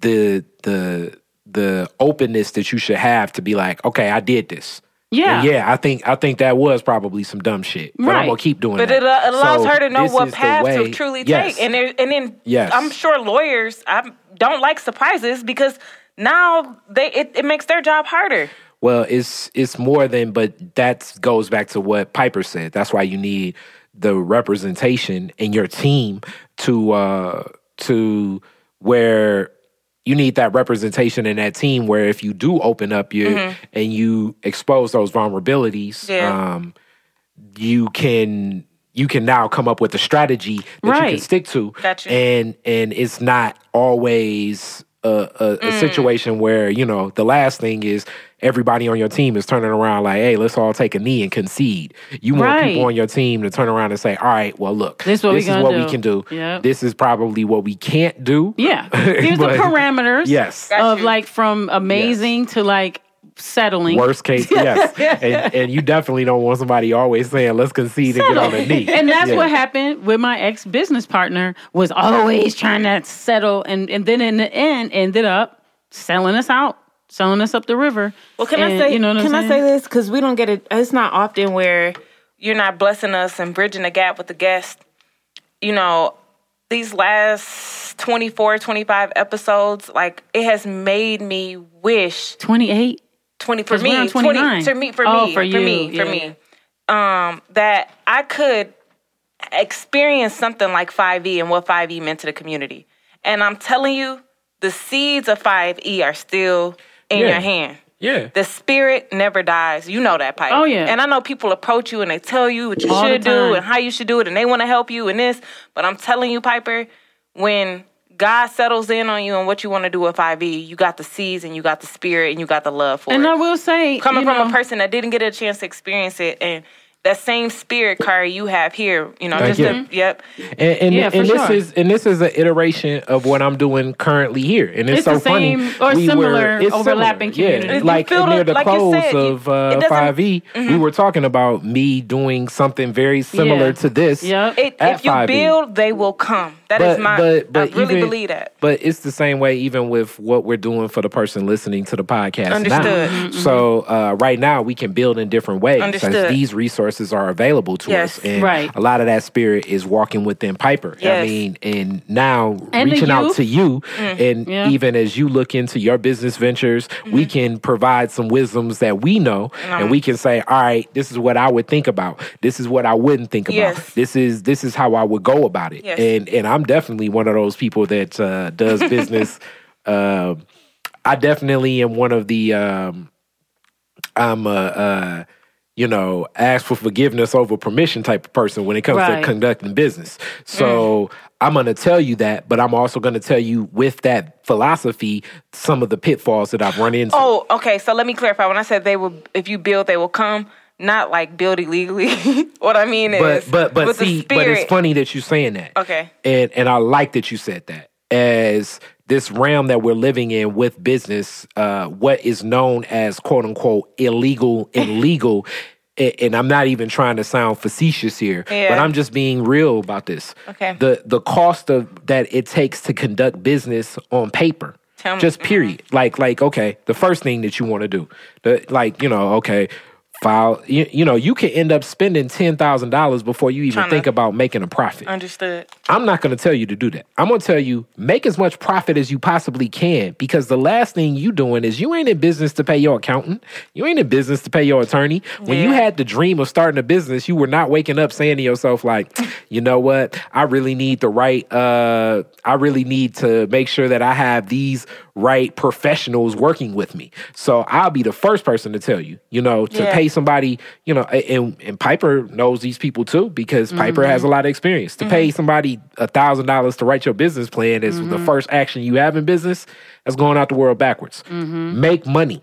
the the the openness that you should have to be like, okay, I did this. Yeah. And yeah, I think I think that was probably some dumb shit, but Right. I'm gonna keep doing it. But that. it uh, allows So her to know what what is the path to truly Yes. take, and there, and then Yes. I'm sure lawyers I don't like surprises because now they it, it makes their job harder. Well, it's it's more than, but that goes back to what Piper said. That's why you need the representation in your team to uh to where you need that representation in that team where if you do open up your and you expose those vulnerabilities, Yeah. um, you can you can now come up with a strategy that you can stick to, Gotcha. and and it's not always a, a, a Mm. situation where you know the last thing is everybody on your team is turning around like, hey, let's all take a knee and concede. You want Right. people on your team to turn around and say, all right, well, look, This what we is what do." we can do. Yep. This is probably what we can't do. Yeah. Here's But- the parameters Yes. Of like from amazing to like settling. Worst case, yes, and, and you definitely don't want somebody always saying, "Let's concede and get on the knee." and that's Yeah. what happened with my ex business partner was always trying to settle and, and then in the end ended up selling us out, selling us up the river. Well, can I say? you know what I'm can I say this? Because we don't get it. It's not often where you're not blessing us and bridging the gap with the guest. You know, these last 24, 25 episodes, like it has made me wish 28? 20 for me we're on 20 29. for me for Oh, me for for, you. me for me um that I could experience something like 5e and what 5e meant to the community and I'm telling you the seeds of 5e are still in Yeah. your hand yeah, the spirit never dies. You know that, Pipe. Oh, yeah. And I know people approach you and they tell you what you All should do and how you should do it and they want to help you and this. But I'm telling you, Piper, when God settles in on you and what you want to do with 5e, you got the seeds and you got the spirit and you got the love for And it. And I will say, Coming from know, a person that didn't get a chance to experience it and that same spirit, Kari, you have here, you know, Thank just you. a, yep. and and, Yeah, and this sure. is and this is an iteration of what I'm doing currently here, and it's, It's so the same funny. or we similar it's overlapping similar. community. Yeah, like feel near the- the like you close said, of it uh, doesn't- Mm-hmm. Five E, we were talking about me doing something very similar Yeah. to this. Yep. It, if you 5E. build, they will come. That is my, I really believe that. But it's the same way, even with what we're doing for the person listening to the podcast Understood. now. So uh, right now, we can build in different ways as Understood. these resources are available to Yes. us, and Right. a lot of that spirit is walking within Piper. I mean, and now And reaching out to you, Mm. and Yeah. even as you look into your business ventures, Mm-hmm. we can provide some wisdoms that we know, and we can say, all right, this is what I would think about. This is what I wouldn't think about. Yes. This is this is how I would go about it. Yes. And and I'm definitely one of those people that uh, does business. um I definitely am one of the. Um, I'm a. Uh, you know, ask for forgiveness over permission type of person when it comes Right. to conducting business. Mm. So I'm going to tell you that, but I'm also going to tell you with that philosophy some of the pitfalls that I've run into. Oh, okay. So let me clarify. When I said they will, if you build, they will come. Not like build illegally. what I mean is, but but but see, but it's funny that you're saying that. Okay. and and I like that you said that as this realm that we're living in with business, uh, what is known as quote unquote illegal and legal. And I'm not even trying to sound facetious here, Yeah. but I'm just being real about this. Okay. The the cost of that it takes to conduct business on paper. Tell me- just period. Like like okay, the first thing that you want to do, the like you know okay, file. You, you know you can end up spending ten thousand dollars before you even Tryna- think about making a profit. Understood. I'm not going to tell you to do that. I'm going to tell you make as much profit as you possibly can because the last thing you doing is you ain't in business to pay your accountant. You ain't in business to pay your attorney. When you had the dream of starting a business, you were not waking up saying to yourself like, you know what? I really need the right uh I really need to make sure that I have these right professionals working with me. So I'll be the first person to tell you, you know, to Yeah. pay somebody, you know, and, and Piper knows these people too because Piper has mm-hmm. a lot of experience. To pay mm-hmm. somebody a thousand dollars to write your business plan is the mm-hmm. first action you have in business. That's going out the world backwards. Make money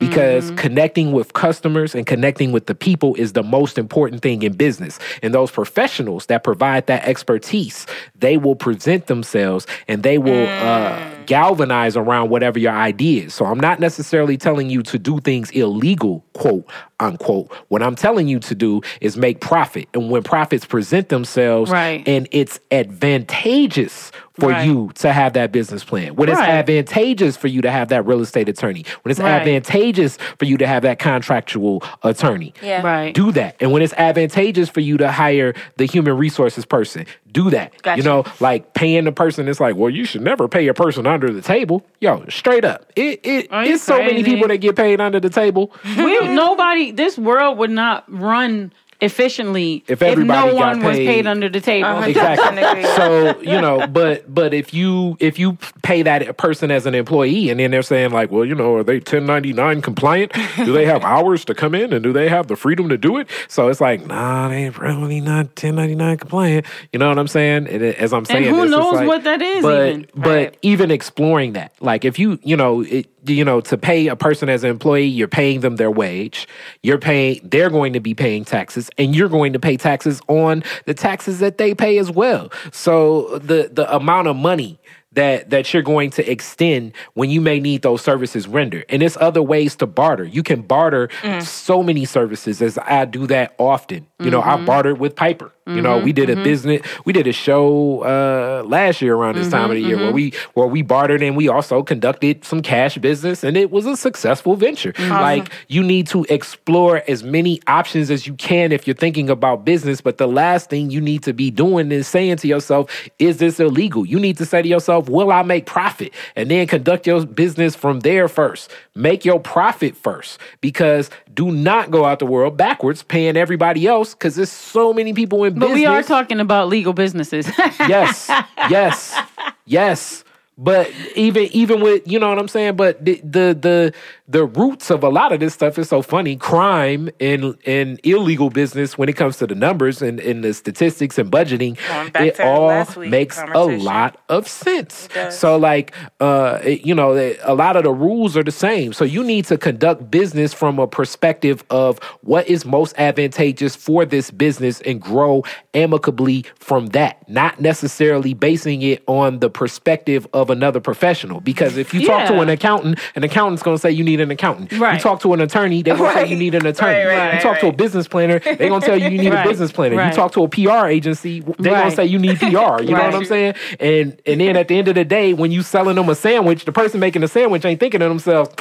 because connecting with customers and connecting with the people is the most important thing in business. And those professionals that provide that expertise, they will present themselves and they will uh, mm. Galvanize around whatever your idea is. So I'm not necessarily telling you to do things illegal, quote unquote. What I'm telling you to do is make profit. And when profits present themselves Right. and it's advantageous for Right. you to have that business plan, when it's advantageous for you to have that real estate attorney, when it's Right. advantageous for you to have that contractual attorney, Yeah. Right. do that. And when it's advantageous for you to hire the human resources person, do that. Gotcha. You know, like paying the person, it's like, well, you should never pay a person under the table. Yo, straight up. It it Are you it's so many people that get paid under the table. we nobody this world would not run efficiently If no everybody got one was paid- paid under the table. Uh-huh. exactly. So you know, but but if you if you pay that person as an employee, and then they're saying like, well, you know, are they ten ninety nine compliant? Do they have hours to come in, and do they have the freedom to do it? So it's like, nah, they ain't probably not ten ninety nine compliant. You know what I'm saying? And as I'm saying, who it's knows like- what that is But even. but Right. even exploring that, like if you you know it, you know to pay a person as an employee, you're paying them their wage. You're paying. They're going to be paying taxes, and you're going to pay taxes on the taxes that they pay as well. So the the amount of money that that you're going to extend when you may need those services rendered. And there's other ways to barter. You can barter mm. so many services as I do that often. You know, I mm-hmm. bartered with Piper. You know, mm-hmm. we did a mm-hmm. business we did a show uh last year around this time of the year where we where we bartered and we also conducted some cash business and it was a successful venture. Like you need to explore as many options as you can if you're thinking about business, but the last thing you need to be doing is saying to yourself, is this illegal? You need to say to yourself, will I make profit? And then conduct your business from there first. Make your profit first because do not go out the world backwards paying everybody else because there's so many people in but business. we are talking about legal businesses. yes, yes, yes. But even even with you know what I'm saying, but the, the the the roots of a lot of this stuff is so funny. Crime and and illegal business when it comes to the numbers and, and the statistics and budgeting, it all makes a lot of sense. So like uh you know a lot of the rules are the same. So you need to conduct business from a perspective of what is most advantageous for this business and grow amicably from that, not necessarily basing it on the perspective of another professional. Because if you talk to an accountant, an accountant's going to say you need an accountant. You talk to an attorney, they're going to say you need an attorney. Right, right, you right, talk to a business planner, they're going to tell you you need Right, a business planner. You talk to a PR agency, they're going to say you need PR. You know what I'm saying? And and then at the end of the day, when you selling them a sandwich, the person making the sandwich ain't thinking to themselves,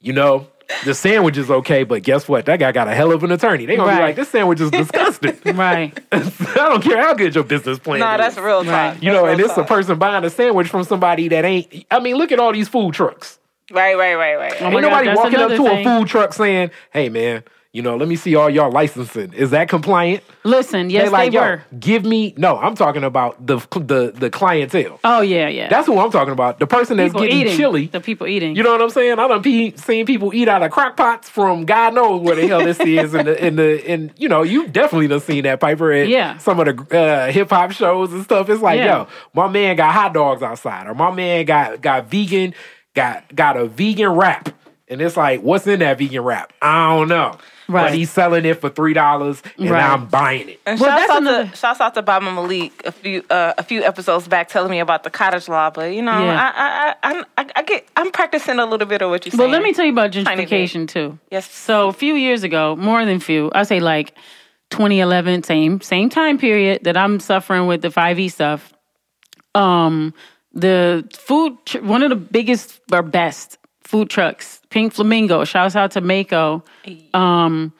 you know, the sandwich is okay, but guess what? That guy got a hell of an attorney. They gonna be like, this sandwich is disgusting. right. I don't care how good your business plan Nah, is. that's real talk. Right. You know, and real it's a person buying a sandwich from somebody that ain't. I mean, look at all these food trucks. Right, right, right, right. Oh ain't God, nobody walking up to thing. a food truck saying, "Hey, man, You know, let me see all y'all licensing. Is that compliant? Listen, yes, they like, they were. give me no. I'm talking about the the the clientele. Oh yeah, yeah. That's who I'm talking about. The person that's people getting eating. chili. The people eating. You know what I'm saying? I done pe- seen people eat out of crock pots from God knows where the hell this is in the in the in you know you definitely done seen that Piper at Yeah. some of the uh, hip hop shows and stuff. It's like Yeah. yo, my man got hot dogs outside, or my man got got vegan got got a vegan wrap, and it's like what's in that vegan wrap? I don't know. Right. But he's selling it for three dollars, and Right. I'm buying it. And Well, shouts that's out another- to shouts out to Baba Malik a few uh, a few episodes back telling me about the cottage law, but you know Yeah. I, I I I I get I'm practicing a little bit of what you're saying. Well, let me tell you about Tiny bit. gentrification too. Yes. So a few years ago, more than few, I say like 2011, same same time period that I'm suffering with the 5e stuff. Um, the food, tr- one of the biggest or best food trucks, Pink Flamingo. Shouts out to Mako. Um,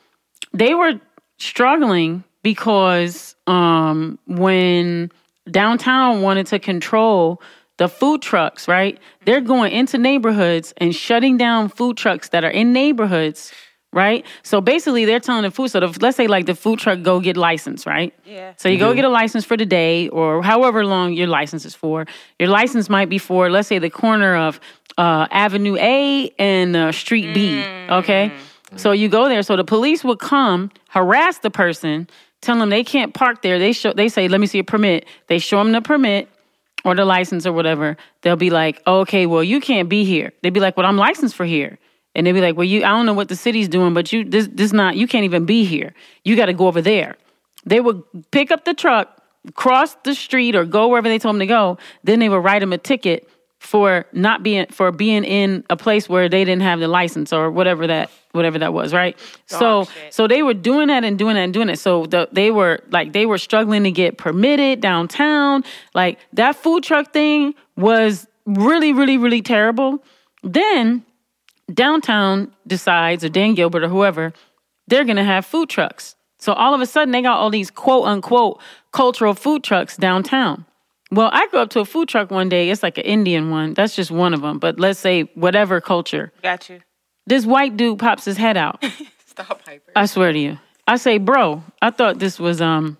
they were struggling because um, when downtown wanted to control the food trucks, right? They're going into neighborhoods and shutting down food trucks that are in neighborhoods, right? So basically, they're telling the food. So the, let's say like the food truck go get licensed, right? Yeah. So you go get a license for the day or however long your license is for. Your license might be for, let's say, the corner of uh, Avenue A and uh, Street B. Okay. So you go there. So the police would come, harass the person, tell them they can't park there. They show, they say, "Let me see a permit." They show them the permit or the license or whatever. They'll be like, "Okay, well, you can't be here." They'd be like, "Well, I'm licensed for here." And they'd be like, "Well, you, I don't know what the city's doing, but you, this, this not, you can't even be here. You got to go over there." They would pick up the truck, cross the street, or go wherever they told them to go. Then they would write them a ticket for not being for being in a place where they didn't have the license or whatever that whatever that was, right? so shit. so they were doing that and doing that and doing it. So the, they were like they were struggling to get permitted downtown. Like that food truck thing was really really really terrible. Then downtown decides or Dan Gilbert or whoever they're going to have food trucks. So all of a sudden they got all these quote unquote cultural food trucks downtown. Well, I go up to a food truck one day. It's like an Indian one. That's just one of them. But let's say whatever culture. Got you. This white dude pops his head out. Stop Piper. I swear to you. I say, bro, I thought this was um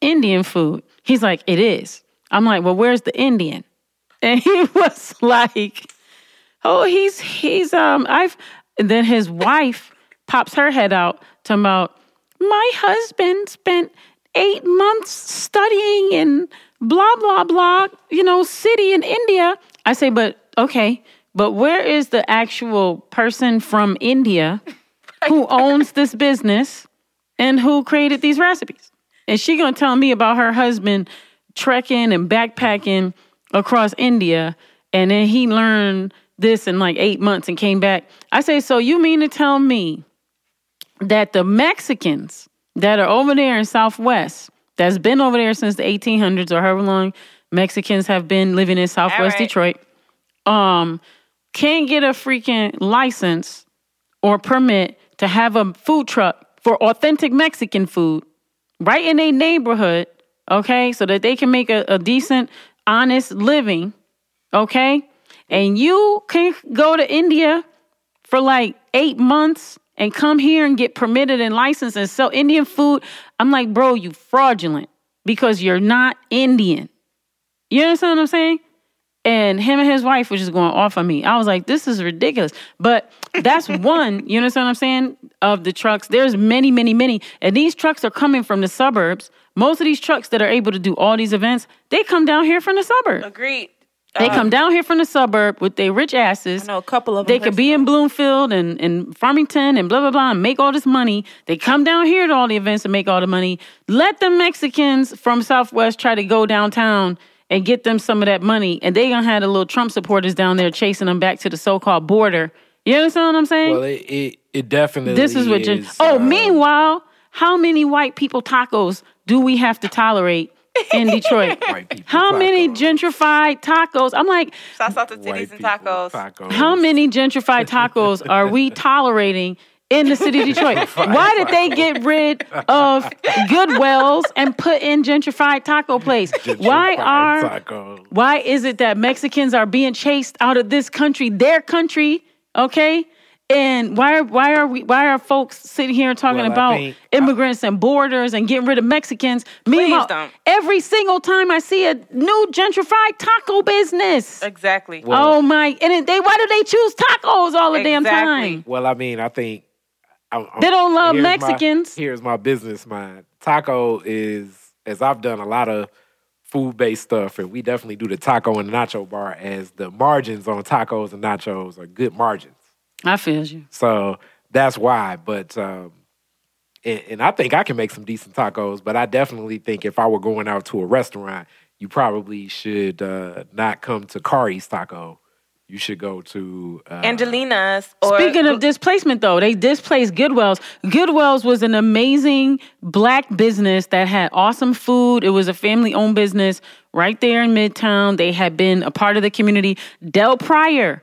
Indian food. He's like, it is. I'm like, well, where's the Indian? And he was like, oh, he's he's um I've and then his wife pops her head out talking about my husband spent eight months studying in blah blah blah, you know, city in India. I say, but okay, but where is the actual person from India who owns this business and who created these recipes? And she gonna tell me about her husband trekking and backpacking across India, and then he learned this in like eight months and came back. I say, so you mean to tell me that the Mexicans that are over there in Southwest, that's been over there since the 1800s or however long Mexicans have been living in Southwest right. Detroit, um, can't get a freaking license or permit to have a food truck for authentic Mexican food right in a neighborhood, okay, so that they can make a, a decent, honest living, okay? And you can go to India for like eight months and come here and get permitted and licensed and sell Indian food. I'm like, bro, you fraudulent because you're not Indian. You understand what I'm saying? And him and his wife was just going off on me. I was like, this is ridiculous. But that's one, you understand what I'm saying, of the trucks. There's many, many, many. And these trucks are coming from the suburbs. Most of these trucks that are able to do all these events, they come down here from the suburbs. Agreed. They come down here from the suburb with their rich asses. I know a couple of them. They could be in Bloomfield and, and Farmington and blah, blah, blah, and make all this money. They come down here to all the events and make all the money. Let the Mexicans from Southwest try to go downtown and get them some of that money. And they going to have the little Trump supporters down there chasing them back to the so called border. You understand what I'm saying? Well, it it, it definitely this is what. Gen- is, oh, uh, meanwhile, how many white people tacos do we have to tolerate in Detroit? White people how many gentrified tacos? I'm like, Shouts out to white titties and tacos. tacos. how many gentrified tacos are we tolerating in the city of Detroit? Why did they get rid of Goodwells and put in gentrified taco place? Why are tacos. why is it that Mexicans are being chased out of this country, their country, okay? And why are why are we why are folks sitting here talking Well, about think- immigrants and borders and getting rid of Mexicans? Meanwhile, don't. every single time I see a new gentrified taco business. Exactly. oh my! And they why do they choose tacos all the damn Exactly. time? Well, I mean, I think I'm, I'm- They don't love here's my- Mexicans. here's my business mind. Taco is as I've done a lot of food based stuff, and we definitely do the taco and nacho bar as the margins on tacos and nachos are good margins. I feel you. So that's why. But um, and, and I think I can make some decent tacos. But I definitely think if I were going out to a restaurant, you probably should uh, not come to Kari's Taco. You should go to uh, Angelina's. Or Speaking of displacement, though, they displaced Goodwell's. Goodwell's was an amazing black business that had awesome food. It was a family owned business right there in Midtown. They had been a part of the community. Dell Pryor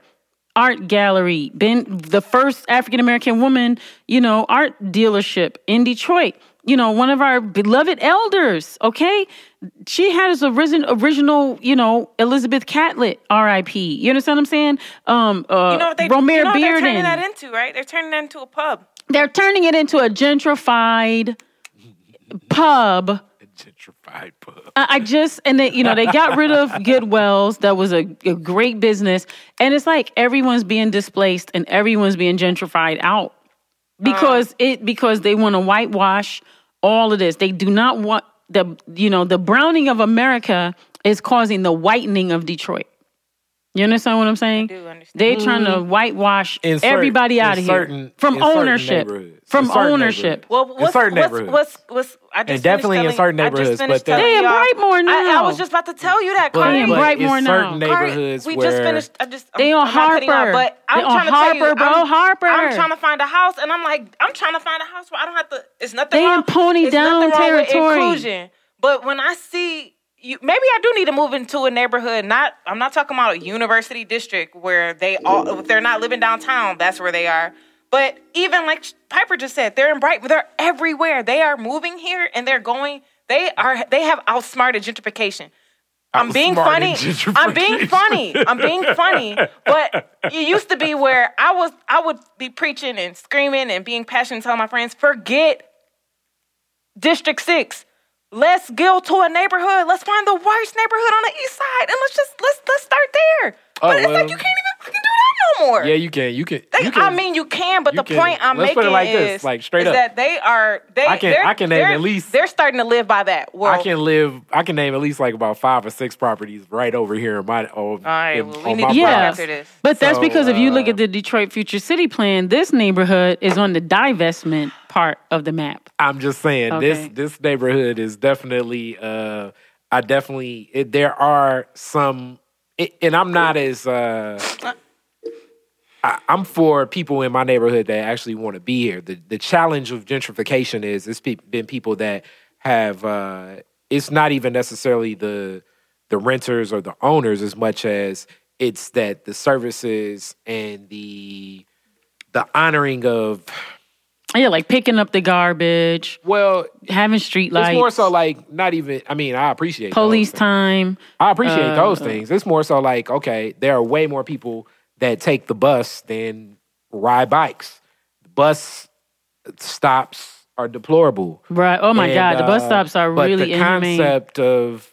Art Gallery, been the first African American woman, you know, art dealership in Detroit. You know, one of our beloved elders, okay? She had his original, original, you know, Elizabeth Catlett, R.I.P. You understand what I'm saying? Um, uh, you know what they Romare you know what they're turning that into, right? They're turning that into a pub. They're turning it into a gentrified pub. Pub. I I just and they you know they got rid of Goodwells. That was a, a great business, and it's like everyone's being displaced and everyone's being gentrified out because it because they want to whitewash all of this. They do not want the you know the browning of America is causing the whitening of Detroit. You understand what I'm saying? do understand. They trying to mm-hmm. whitewash In everybody in out of here from in ownership. From In ownership. neighborhoods. Well, In what's, certain what's, neighborhoods. what's, what's, I just And definitely in finished certain telling- I just neighborhoods, finished but telling They in y'all- Brightmoor I, I was just about to tell you that, But, Cardi. in Brightmoor in now. certain Cardi, neighborhoods we just finished. I just They I'm, on I'm not cutting you Harper. off, but I'm They on trying to tell Harper, you, bro, I'm, Harper. I'm trying to find a house, and I'm like, I'm trying to find a house where I don't have to. It's nothing They in. Pony Down nothing wrong with territory. inclusion. But when I see you, maybe I do need to move into a neighborhood. Not, I'm not talking about a university district where they all, if they're not living downtown, that's where they are. But even like Piper just said, they're in Bright, they're everywhere. They are moving here and they're going. They are. They have outsmarted gentrification. I'm being funny. I'm being funny. I'm being funny. But it used to be where I was. I would be preaching and screaming and being passionate, telling my friends, forget District Six. Let's go to a neighborhood. Let's find the worst neighborhood on the east side, and let's just let's let's start there. Oh, but it's well. like you can't even fucking do that no more. yeah, you can, you can, They- you can. I mean, you can, but you the can- point I'm let's making put it like is, this, like, straight is up. that they are they. I can- they're- I can name at least- they're starting to live by that. Well, I can live. I can name at least like about five or six properties right over here in my. On, All right, in- well, we on need my to Yeah. after this. But that's So, because if you look uh, at the Detroit Future City Plan, this neighborhood is on the divestment part of the map. I'm just saying Okay. this this neighborhood is definitely. uh I definitely. It, there are some, it, and I'm not as. uh I, I'm for people in my neighborhood that actually want to be here. The the challenge of gentrification is it's pe- been people that have. uh It's not even necessarily the the renters or the owners as much as it's that the services and the the honoring of Yeah, like picking up the garbage, well having street lights, It's more so like not even. I mean, I appreciate police time. I appreciate uh, those things. It's more so like okay, there are way more people that take the bus than ride bikes. Bus stops are deplorable. Right. Oh my And, God, the bus uh, stops are but really the inhumane. concept of.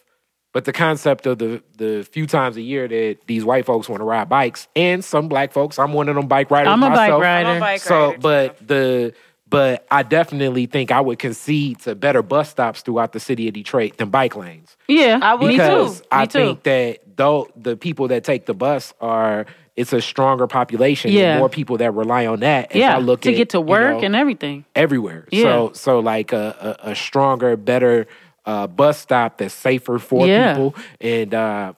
But the concept of the the few times a year that these white folks want to ride bikes, and some black folks, I'm one of them bike riders. I'm a bike myself. rider. I'm a bike So, rider, too. but the but I definitely think I would concede to better bus stops throughout the city of Detroit than bike lanes. yeah, I would me Because too. I me too. think that though the people that take the bus are it's a stronger population. Yeah. more people that rely on that. As yeah, I look to at, get to you work know, and everything. everywhere. Yeah. So so like a, a, a stronger, better uh, bus stop that's safer for Yeah. people and uh,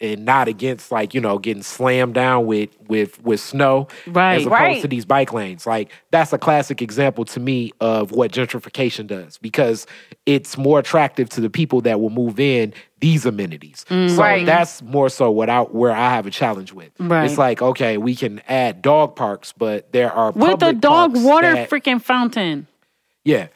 and not against like you know getting slammed down with with with snow Right. as opposed Right. to these bike lanes. Like that's a classic example to me of what gentrification does because it's more attractive to the people that will move in these amenities. Mm. So Right. that's more so what I where I have a challenge with. Right. It's like okay, we can add dog parks, but there are With the dog parks water that- freaking fountain. yeah.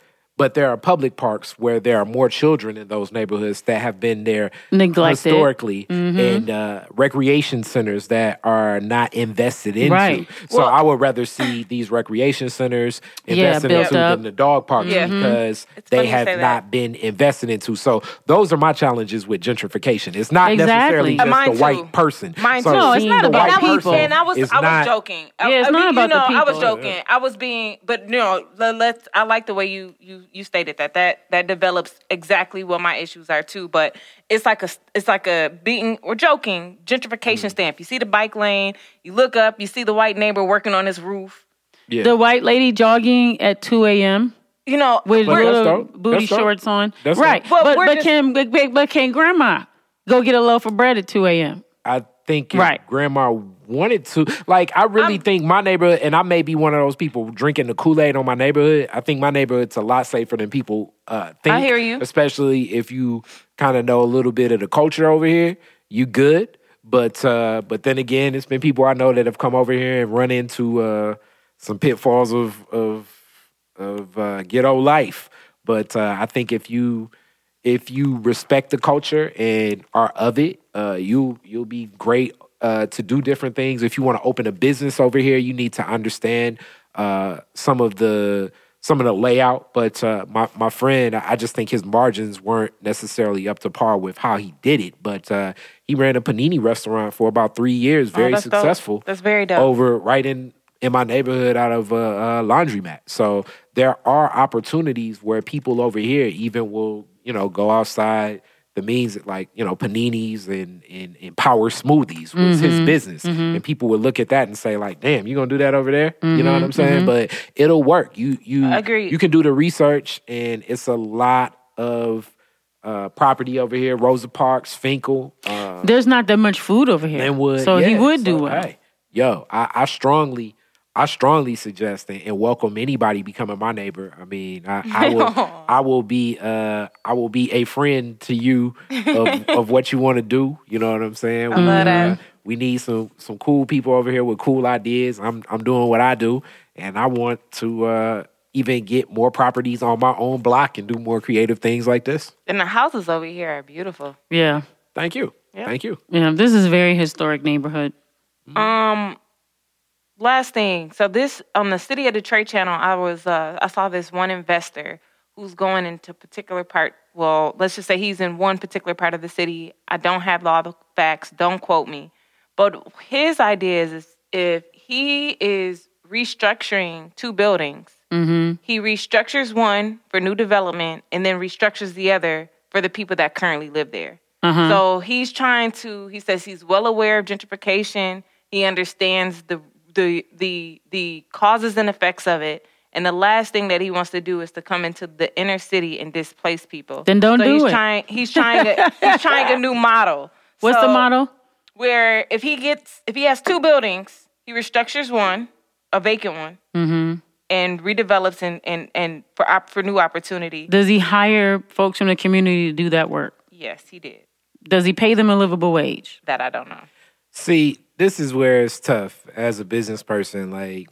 But there are public parks where there are more children in those neighborhoods that have been there Neglected. historically, mm-hmm. and uh, recreation centers that are not invested into. Right. So I would rather see these recreation centers invested built into up. than the dog parks Yeah. Mm-hmm. because It's they have say that. not been invested into. So those are my challenges with gentrification. It's not necessarily Exactly. just Mine the too. white person. Mine so too. No, it's not the about white and I was, person and I was, is I was not- joking. I- Yeah, it's I not mean, about you the know, I was people. joking. I was being, but you know, let, let's. I like the way you you you stated that. That that develops exactly what my issues are too. But it's like a it's like a beating or joking gentrification Mm. stamp. You see the bike lane, you look up, you see the white neighbor working on his roof. Yeah. The white lady jogging at 2 a.m. You know, with But little booty That's dope. shorts on. That's right. dope. But But but just- can but, but but can grandma go get a loaf of bread at 2 a.m.? I think if Right. grandma wanted to. Like, I really I'm- think my neighborhood, and I may be one of those people drinking the Kool Aid on my neighborhood. I think my neighborhood's a lot safer than people uh, think. I hear you. Especially if you kind of know a little bit of the culture over here. You good, but uh, but then again, it's been people I know that have come over here and run into uh, some pitfalls of of of uh, ghetto life. But uh, I think if you if you respect the culture and are of it, uh, you you'll be great uh, to do different things. If you want to open a business over here, you need to understand uh, some of the some of the layout. But uh, my my friend, I just think his margins weren't necessarily up to par with how he did it. But uh, he ran a panini restaurant for about three years, very Oh, that's dope. successful. That's very dope. Over right in in my neighborhood out of a, a laundromat. So there are opportunities where people over here even will, you know, go outside the means that like, you know, paninis and, and, and power smoothies was his business. And people would look at that and say, like, damn, you gonna do that over there? You know what I'm saying? But it'll work. You you Agreed. you can do the research and it's a lot of uh, property over here, Rosa Parks, Fenkell, uh, There's not that much food over here. Linwood. So he yeah. would do So, well. Hey, yo, I, I strongly, I strongly suggest and, and welcome anybody becoming my neighbor. I mean, I, I will, I will be, uh, I will be a friend to you of, of what you want to do. You know what I'm saying? I love that. we need some some cool people over here with cool ideas. I'm I'm doing what I do, and I want to uh, even get more properties on my own block and do more creative things like this. and the houses over here are beautiful. Yeah. Thank you, Yeah. thank you. Yeah. This is a very historic neighborhood. Um, last thing. So this on the City of Detroit channel, I was uh, I saw this one investor who's going into a particular part. Well, let's just say he's in one particular part of the city. I don't have all the facts. Don't quote me. But his idea is, is if he is restructuring two buildings, he restructures one for new development and then restructures the other for the people that currently live there. So he's trying to. He says he's well aware of gentrification. He understands the the the the causes and effects of it. And the last thing that he wants to do is to come into the inner city and displace people. Then don't so do he's it. Trying, he's trying. A, he's trying a new model. What's the model? Where if he gets if he has two buildings, he restructures one, a vacant one, Mm-hmm. and redevelops and and and for op, for new opportunity. Does he hire folks from the community to do that work? Yes, he did. Does he pay them a livable wage? That I don't know. See, this is where it's tough as a business person. Like,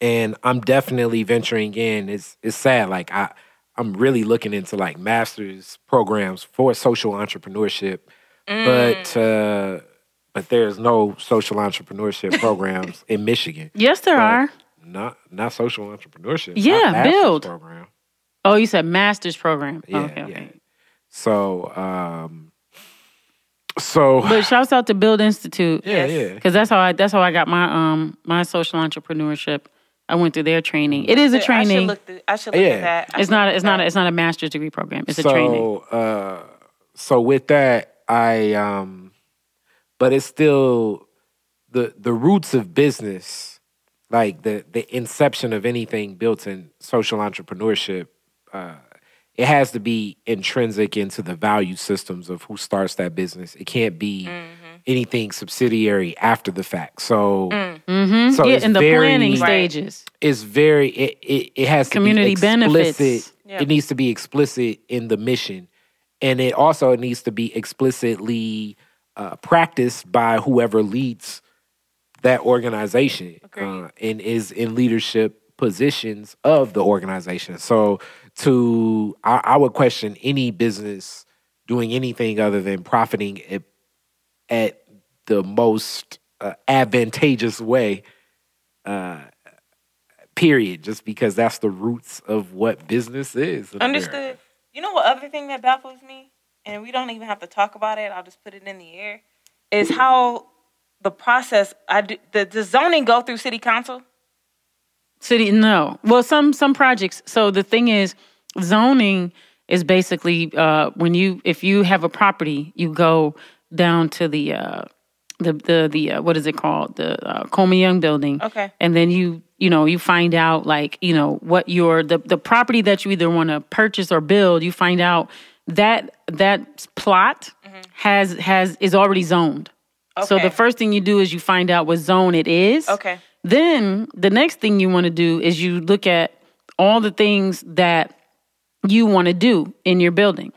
and I'm definitely venturing in. It's it's sad. Like I I'm really looking into like master's programs for social entrepreneurship, but uh, but there's no social entrepreneurship programs in Michigan. Yes, there But are. Not not social entrepreneurship. Yeah, build. program. Oh, you said master's program. Yeah, okay, yeah. okay. So um, so But shouts out to Build Institute. yeah, yeah. Because that's how I that's how I got my um my social entrepreneurship. I went through their training. It is a I should training. look. th- I should look Yeah. at that. I It's not. look It's at not. that. It's not a master's degree program. It's a so, training. Uh, so with that, I um, but it's still the the roots of business, like the the inception of anything built in social entrepreneurship. Uh, it has to be intrinsic into the value systems of who starts that business. It can't be anything subsidiary after the fact. So, Mm-hmm. so yeah, it's in the very- planning stages. it's very it it, it has Community to be explicit. benefits. Yeah. It needs to be explicit in the mission, and it also needs to be explicitly uh, practiced by whoever leads that organization uh, and is in leadership positions of the organization. So to I, I would question any business doing anything other than profiting at, at the most uh, advantageous way. Uh, period. Just because that's the roots of what business is. in America. Understood. You know what other thing that baffles me, and we don't even have to talk about it. I'll just put it in the air. Is how the process. I do, the, the zoning go through city council. City, no. Well, some some projects. So the thing is, zoning is basically uh, when you if you have a property, you go down to the uh, the the the uh, what is it called the uh, Young Building. Okay. and then you you know you find out like you know what your the the property that you either want to purchase or build. You find out that that plot has has is already zoned. Okay. So the first thing you do is you find out what zone it is. Okay. Then the next thing you want to do is you look at all the things that you want to do in your building.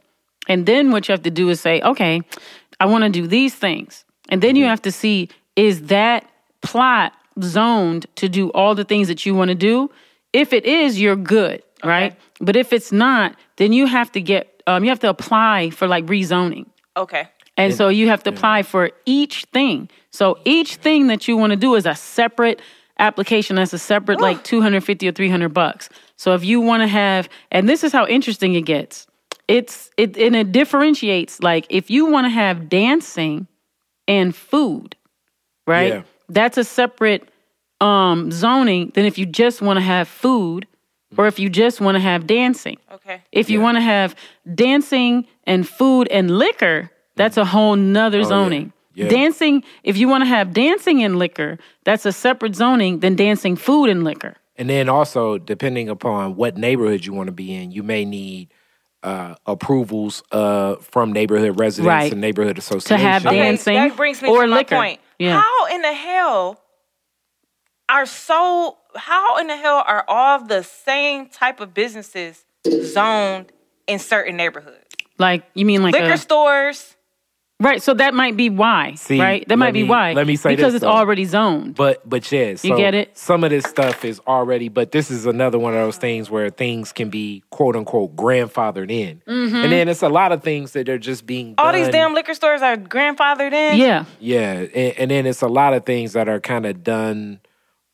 And then what you have to do is say, okay, I want to do these things. And then you have to see is that plot zoned to do all the things that you want to do? If it is, you're good, right? But if it's not, then you have to get um, you have to apply for like rezoning. Okay. And so you have to apply for each thing. So each thing that you want to do is a separate application. That's a separate like 250 or 300 bucks. So if you want to have, and this is how interesting it gets. It's, it, and it differentiates like if you want to have dancing and food, right? Yeah. That's a separate um, zoning than if you just want to have food or if you just want to have dancing. Okay. If you want to have dancing and food and liquor, that's a whole nother zoning. Oh, Yeah. Dancing, if you want to have dancing and liquor, that's a separate zoning than dancing food and liquor. And then also, depending upon what neighborhood you want to be in, you may need uh, approvals uh, from neighborhood residents Right. and neighborhood associations. To have Okay, dancing that brings me or to my liquor. point. Yeah. How in the hell are so? How in the hell are all the same type of businesses zoned in certain neighborhoods? Like you mean like Liquor a, stores. Right? So that might be why, See, right? That let might be why. let me say because this, it's though. already zoned. But but yeah, so get it? Some of this stuff is already, but this is another one of those things where things can be quote unquote grandfathered in, Mm-hmm. and then it's a lot of things that are just being All these damn liquor stores are grandfathered in. yeah, yeah, and, and then it's a lot of things that are kind of done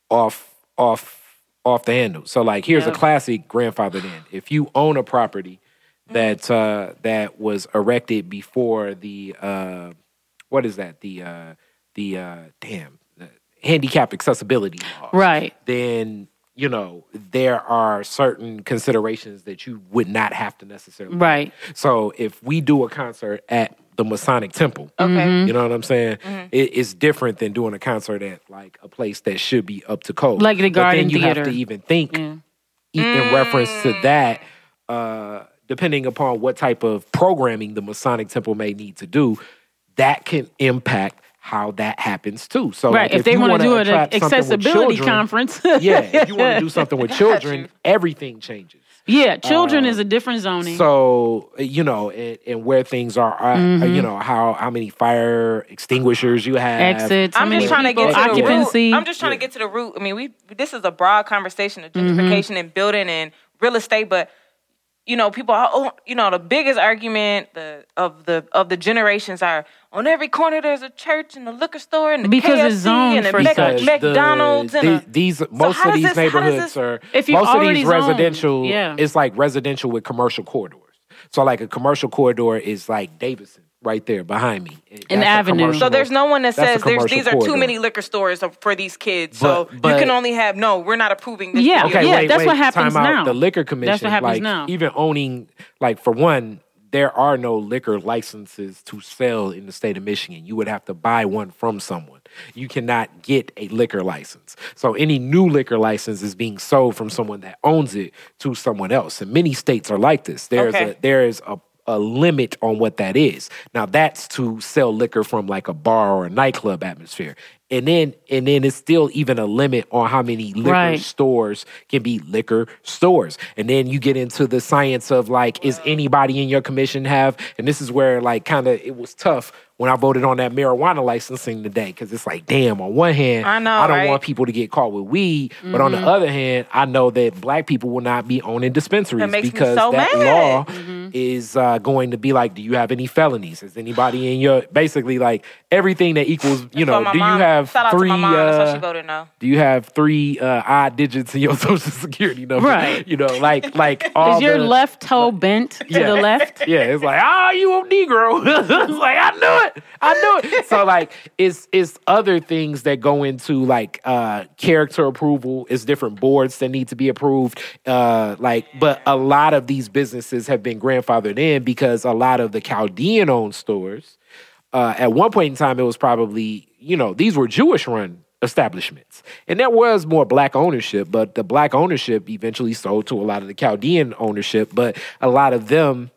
off off off the handle. So like here's a classic grandfathered in. If you own a property that uh that was erected before the uh what is that? The uh the uh damn the handicap accessibility laws. right. Then you know there are certain considerations that you would not have to necessarily Right. so if we do a concert at the Masonic Temple, Okay. you know what I'm saying? It, it's different than doing a concert at like a place that should be up to code. Like the But Garden then you Theater. have to even think Yeah. e- in reference to that, uh, depending upon what type of programming the Masonic Temple may need to do, that can impact how that happens too. So Right. like, if they want to do an attract something with accessibility children- conference, yeah, if you want to do something with children, everything changes. yeah, children is a different zoning. Uh, So you know, and, and where things are, are Mm-hmm. you know how how many fire extinguishers you have, Exits. I'm just trying to get to the occupancy. root. I'm just trying to get to the root. I mean, we this is a broad conversation of Mm-hmm. gentrification and building and real estate, but you know, people. are- Oh, you know, the biggest argument the of the of the generations are on every corner there's a church and a liquor store and the Because KFC it's zoned and a for Mac- such. Because the- McDonald's and the- a, these most how of these this- neighborhoods this- are If you're most of these zoned, residential. yeah. It's like residential with commercial corridors. So like a commercial corridor is like Davison right there behind me. An That's a avenue. So there's no one that says there's, these are corridor. too many liquor stores for these kids. so But- but- you can only have no. We're not approving this. Yeah. Okay, yeah, wait, that's wait, what happens time out. now. The liquor commission, That's what happens like now. even owning, like for one, there are no liquor licenses to sell in the state of Michigan. You would have to buy one from someone. You cannot get a liquor license. So any new liquor license is being sold from someone that owns it to someone else. And many states are like this. There's Okay. a there is a a limit on what that is. Now that's to sell liquor from like a bar or a nightclub atmosphere. And then and then it's still even a limit on how many liquor Right. stores can be liquor stores. And then you get into the science of like, is anybody in your commission have, and this is where like kind of it was tough when I voted on that marijuana licensing today because it's like, damn. On one hand, I know, I don't right? want people to get caught with weed, but on the other hand, I know that black people will not be owning dispensaries That makes me because so that mad. law Mm-hmm. is uh, going to be like, do you have any felonies? Is anybody in your basically like everything that equals? You know, So my do mom- you have three? mom, that's why uh, she voted no. do you have three uh, odd digits in your social security number? Right. You know, like like all Is your left toe bent to Yeah. the left? Yeah, it's like, oh, you a Negro. it's like, I knew it. I knew it. So like it's it's other things that go into like uh character approval, it's different boards that need to be approved. Uh like, but a lot of these businesses have been grandfathered in because a lot of the Chaldean owned stores, uh, at one point in time, it was probably, you know, these were Jewish run establishments. And there was more black ownership, but the black ownership eventually sold to a lot of the Chaldean ownership, but a lot of them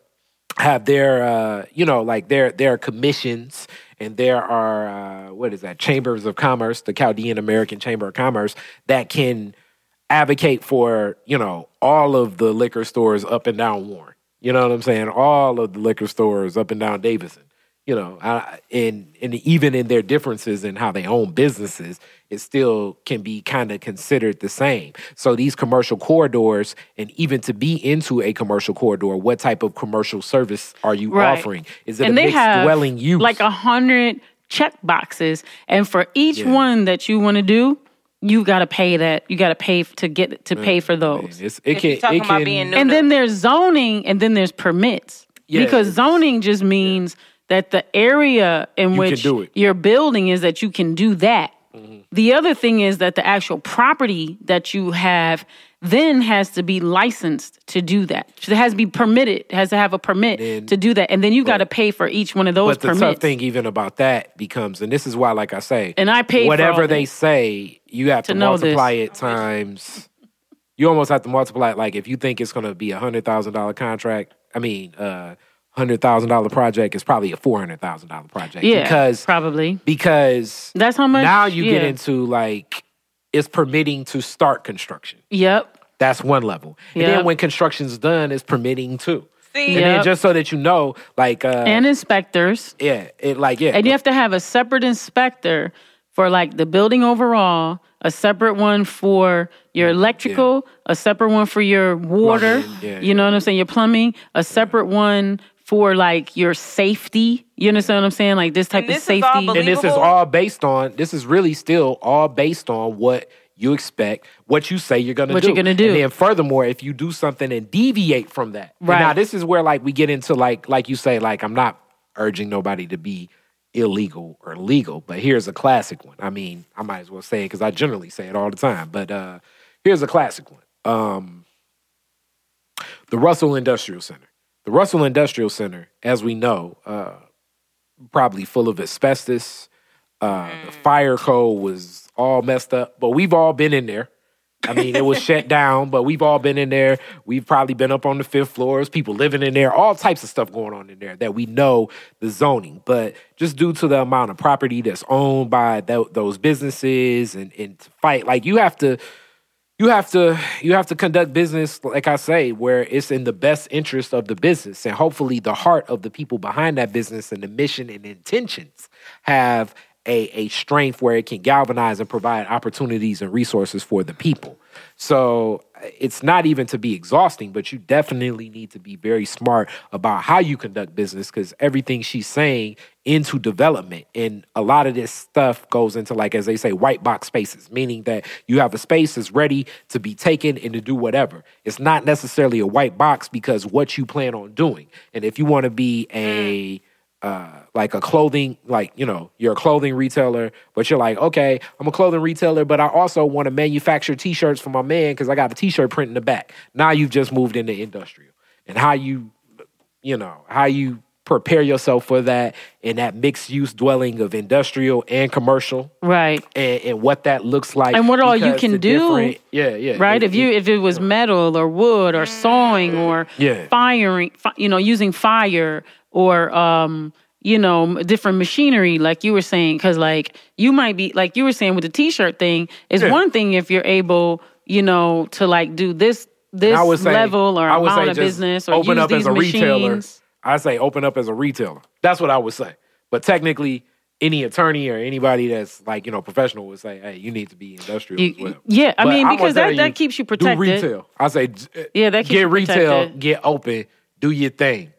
have their uh, you know, like their their commissions and there are uh, what is that, chambers of commerce, the Chaldean American Chamber of Commerce that can advocate for, you know, all of the liquor stores up and down Warren. You know what I'm saying? All of the liquor stores up and down Davison. You know, I, and and even in their differences in how they own businesses, it still can be kind of considered the same. So these commercial corridors, and even to be into a commercial corridor, what type of commercial service are you Right. offering? Is it and a they mixed have dwelling use? like a hundred check boxes, and for each Yeah. one that you want to do, you got to pay that. You got to pay to get to pay for those. it's, it If can, you're talking it about can, being new- And then there's zoning, and then there's permits. Yeah, because zoning just means that the area in You which you're building is that you can do that. Mm-hmm. The other thing is that the actual property that you have then has to be licensed to do that. So it has to be permitted, has to have a permit Then- to do that. And then you got to pay for each one of those But the permits. tough thing even about that becomes, and this is why, like I say, And I for whatever they say, you have to, To multiply this. it times. You almost have to multiply it. Like if you think it's going to be a hundred thousand dollar contract, I mean, uh, hundred thousand dollar project is probably a four hundred thousand dollar project. yeah, because probably. because That's how much. now you get into like it's permitting to start construction. Yep. That's one level, and then when construction's done, it's permitting too. See, And then just so that you know, like, uh, And inspectors. yeah, it like yeah, And you have to have a separate inspector for like the building overall, a separate one for your electrical, a separate one for your water. Yeah, you know what I'm saying? Your plumbing, a separate one for like your safety. You understand what I'm saying? Like this type And of this is all safety. and this is all based on this is really still all based on what you expect, what you say you're gonna What do. you're gonna do. And then furthermore, if you do something and deviate from that. Right. now this is where like we get into like like you say, like I'm not urging nobody to be illegal or legal, but here's a classic one. I mean, I might as well say it because I generally say it all the time. But uh here's a classic one. Um the Russell Industrial Center. The Russell Industrial Center, as we know, uh, probably full of asbestos. Uh, The fire code was all messed up, but we've all been in there. I mean, it was shut down, but we've all been in there. We've probably been up on the fifth floors, people living in there, all types of stuff going on in there that we know the zoning. But just due to the amount of property that's owned by tho- those businesses and, and to fight, like you have to, you have to you have to conduct business like i say where it's in the best interest of the business. And hopefully the heart of the people behind that business and the mission and intentions have a, a strength where it can galvanize and provide opportunities and resources for the people. So it's not even to be exhausting but you definitely need to be very smart about how you conduct business because everything she's saying into development and a lot of this stuff goes into like as they say white box spaces meaning that you have a space that's ready to be taken and to do whatever. It's not necessarily a white box because what you plan on doing. And if you want to be a mm. Uh, like a clothing, like you know, you're a clothing retailer, but you're like, okay, I'm a clothing retailer, but I also want to manufacture T-shirts for my man because I got a T-shirt print in the back. Now you've just moved into industrial, and how you, you know, how you prepare yourself for that in that mixed use dwelling of industrial and commercial, right. and, and what that looks like, And what all you can do, yeah, yeah, Right? it- if you if it was metal or wood or sawing or Yeah. firing, fi- you know, using fire or um, you know, different machinery, like you were saying, because like you might be like you were saying with the t-shirt thing, is Yeah. one thing if you're able, you know, to like do this this say, level or amount say of business or open use up these as a retailer. I say open up as a retailer. That's what I would say. But technically, any attorney or anybody that's like you know professional would say, "Hey, you need to be industrial You- as well." yeah, I But mean, because that, that keeps you protected. do retail. I say, Yeah, that keeps get you retail, protected. get open, do your thing.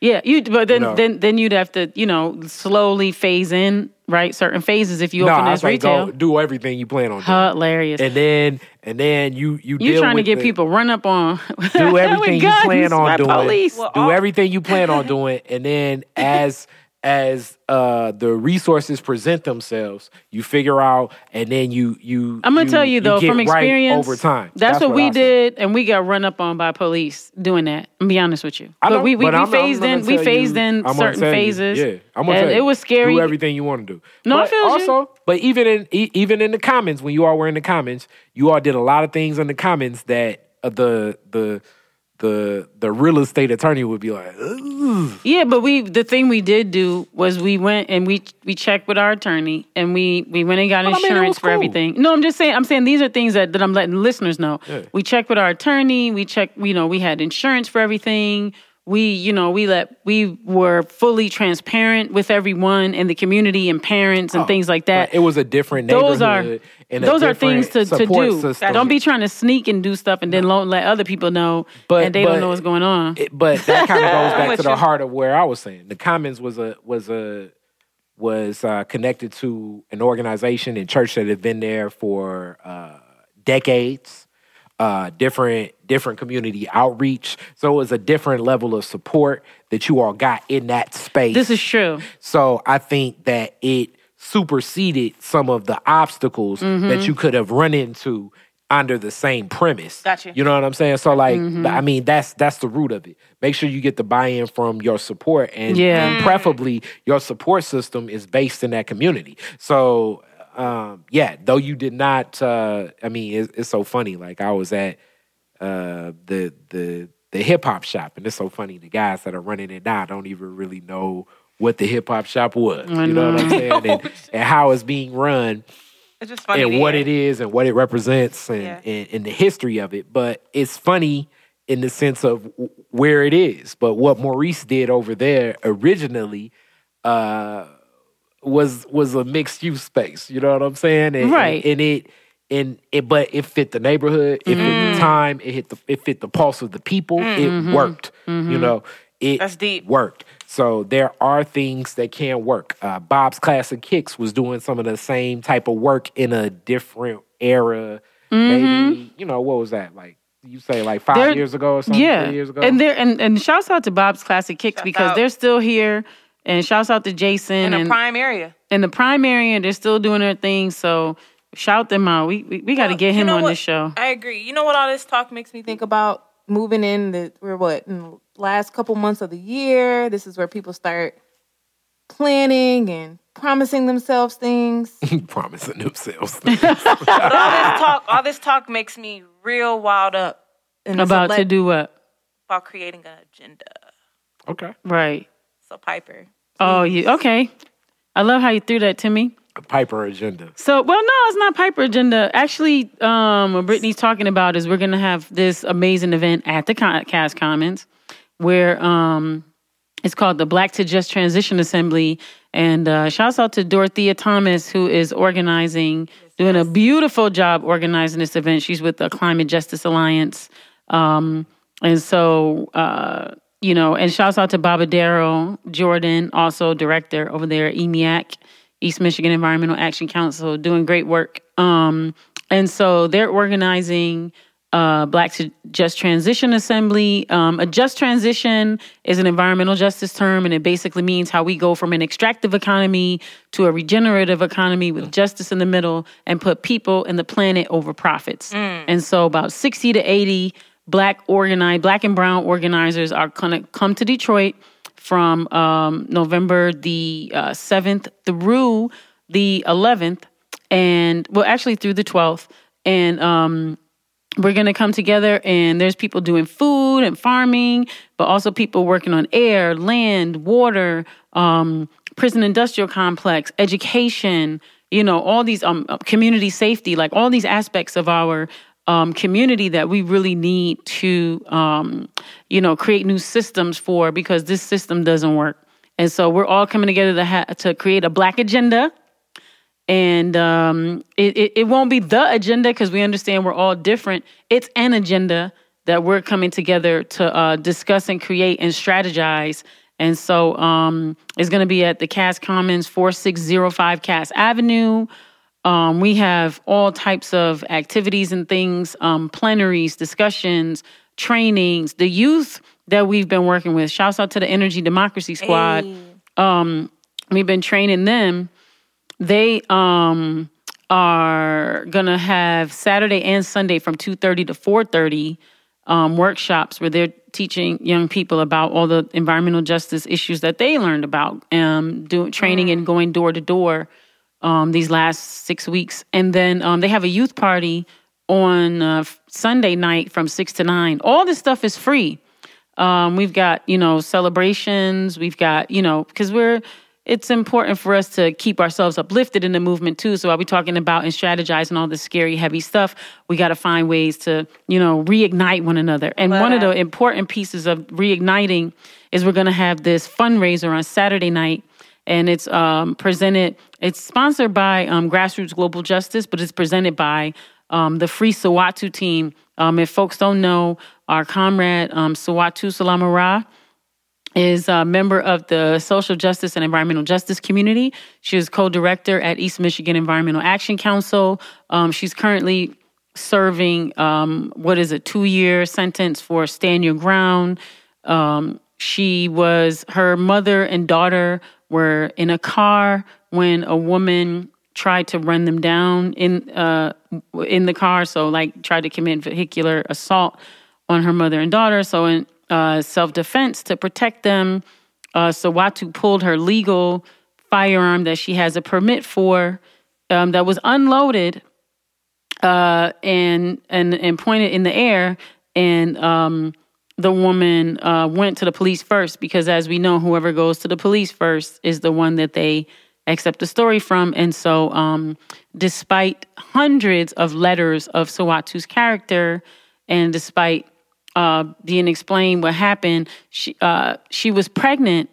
Yeah, you but then know. then then you'd have to, you know, slowly phase in, right? Certain phases if you No, open I as say retail. go do everything you plan on doing, Hilarious. and then and then you you you deal trying to get the- people run up on do everything you guns plan on doing. police. do everything you plan on doing, and then as as uh the resources present themselves, you figure out, and then you you. I'm gonna tell you though, get from right experience, over time. That's, what, we did, and we got run up on by police doing that. I'm be honest with you, I but we we, but we I'm- I'm phased in, we phased you- in I'm certain you, phases. yeah, I'm gonna tell it was scary. Do everything you want to do. No, I but feel you. also, but even in even in the comments, when you all were in the comments, you all did a lot of things in the comments that uh, the the the the real estate attorney would be like, Ugh. Yeah, but we the thing we did do was we went and we we checked with our attorney and we we went and got Well, I mean, insurance for cool. everything. No, I'm just saying I'm saying these are things that, that I'm letting listeners know. Yeah. We checked with our attorney, we checked, you know, we had insurance for everything. We, you know, we let we were fully transparent with everyone in the community and parents and things like that. But it was a different those are neighborhood and a those are things to, to do. system. Don't be trying to sneak and do stuff and then lo- let other people know But- and they but don't know what's going on. It- but that kind of goes back with to the you. heart of where I was saying. The Commons was a was a was uh, connected to an organization and church that had been there for uh, decades. Uh, different different community outreach, so it was a different level of support that you all got in that space. this is true. So I think that it superseded some of the obstacles Mm-hmm. that you could have run into under the same premise. Gotcha. You know what I'm saying? So like Mm-hmm. I mean that's that's the root of it. Make sure you get the buy-in from your support and, Yeah. and preferably your support system is based in that community. So um yeah, though you did not uh I mean it's, it's so funny like I was at uh the the the hip hop shop and it's so funny the guys that are running it now don't even really know what the hip hop shop was. I You know what I'm saying? And, and how it's being run It's just funny. and what hear. it is and what it represents and, Yeah. and, and the history of it. But it's funny in the sense of where it is. But what Maurice did over there originally uh, was was a mixed use space. You know what I'm saying? And, Right. And, and it and it, but it fit the neighborhood. It fit Mm-hmm. the time. It hit the it fit the pulse of the people. It worked. You know, it Mm-hmm. That's deep. worked. So there are things that can work. Uh, Bob's Classic Kicks was doing some of the same type of work in a different era. Maybe you know what was that like? You say like 5 They're- years ago or something? yeah, three years ago. and they're and, and shouts out to Bob's Classic Kicks Shout because out. they're still here, and shouts out to Jason in a and prime area. in the prime area. They're still doing their thing, so shout them out. We we, we got to Well, get you him know on what? this show. I agree. You know what all this talk makes me think about? Moving in the we're what in the last couple months of the year. This is where people start planning and promising themselves things. promising themselves. but all this talk, all this talk makes me real wild up. And About to do what? about creating an agenda. okay. Right. So Piper, Oh, you okay? I love how you threw that to me. Piper agenda. So, well, no, it's not Piper Agenda. Actually, um, what Brittany's talking about is we're going to have this amazing event at the Con- Cass Commons where um, it's called the Black to Just Transition Assembly. And uh, shouts out to Dorothea Thomas, who is organizing, doing a beautiful job organizing this event. She's with the Climate Justice Alliance. Um, and so, uh, you know, and shouts out to Babadero Jordan, also director over there at E EMEAC, East Michigan Environmental Action Council, doing great work. Um, and so they're organizing uh, Black to Just Transition Assembly. Um, a just transition is an environmental justice term, and it basically means how we go from an extractive economy to a regenerative economy with justice in the middle and put people and the planet over profits. And so about 60 to 80 black organized, black and brown organizers are gonna come to Detroit from um, November the uh, 7th through the 11th, and well, actually through the 12th. And um, we're going to come together, and there's people doing food and farming, but also people working on air, land, water, um, prison industrial complex, education, you know, all these um, uh, community safety, like all these aspects of our um, community that we really need to, um, you know, create new systems for because this system doesn't work. And so we're all coming together to ha- to create a black agenda. And um, it, it, it won't be the agenda because we understand we're all different. It's an agenda that we're coming together to uh, discuss and create and strategize. And so um, it's going to be at the Cass Commons 4605 Cass Avenue. Um, we have all types of activities and things, um, plenaries, discussions, trainings. The youth that we've been working with, shouts out to the Energy Democracy Squad. Hey. Um, we've been training them. They um, are gonna have Saturday and Sunday from two thirty to four thirty um, workshops where they're teaching young people about all the environmental justice issues that they learned about, um, doing training and going door to door um, these last six weeks. And then um, they have a youth party on uh, Sunday night from six to nine. All this stuff is free. Um, we've got, you know, celebrations. We've got, you know, because we're, it's important for us to keep ourselves uplifted in the movement too. So while we're talking about and strategizing all this scary, heavy stuff, we got to find ways to, you know, reignite one another. And one of the important pieces of reigniting is we're going to have this fundraiser on Saturday night and it's um, presented. It's sponsored by um, Grassroots Global Justice, but it's presented by um, the Free Siwatu team. Um, if folks don't know, our comrade um, Siwatu-Salama Ra is a member of the social justice and environmental justice community. She is co-director at East Michigan Environmental Action Council. Um, she's currently serving what is a two-year sentence for stand your ground. Um, she was her mother and daughter were in a car when a woman tried to run them down in uh, in the car. So like tried to commit vehicular assault on her mother and daughter. So in uh, self defense to protect them, uh, Siwatu pulled her legal firearm that she has a permit for um, that was unloaded uh, and and and pointed in the air and. Um, the woman uh, went to the police first because, as we know, whoever goes to the police first is the one that they accept the story from. And so, um, despite hundreds of letters of Siwatu's character, and despite uh, being explained what happened, she uh, she was pregnant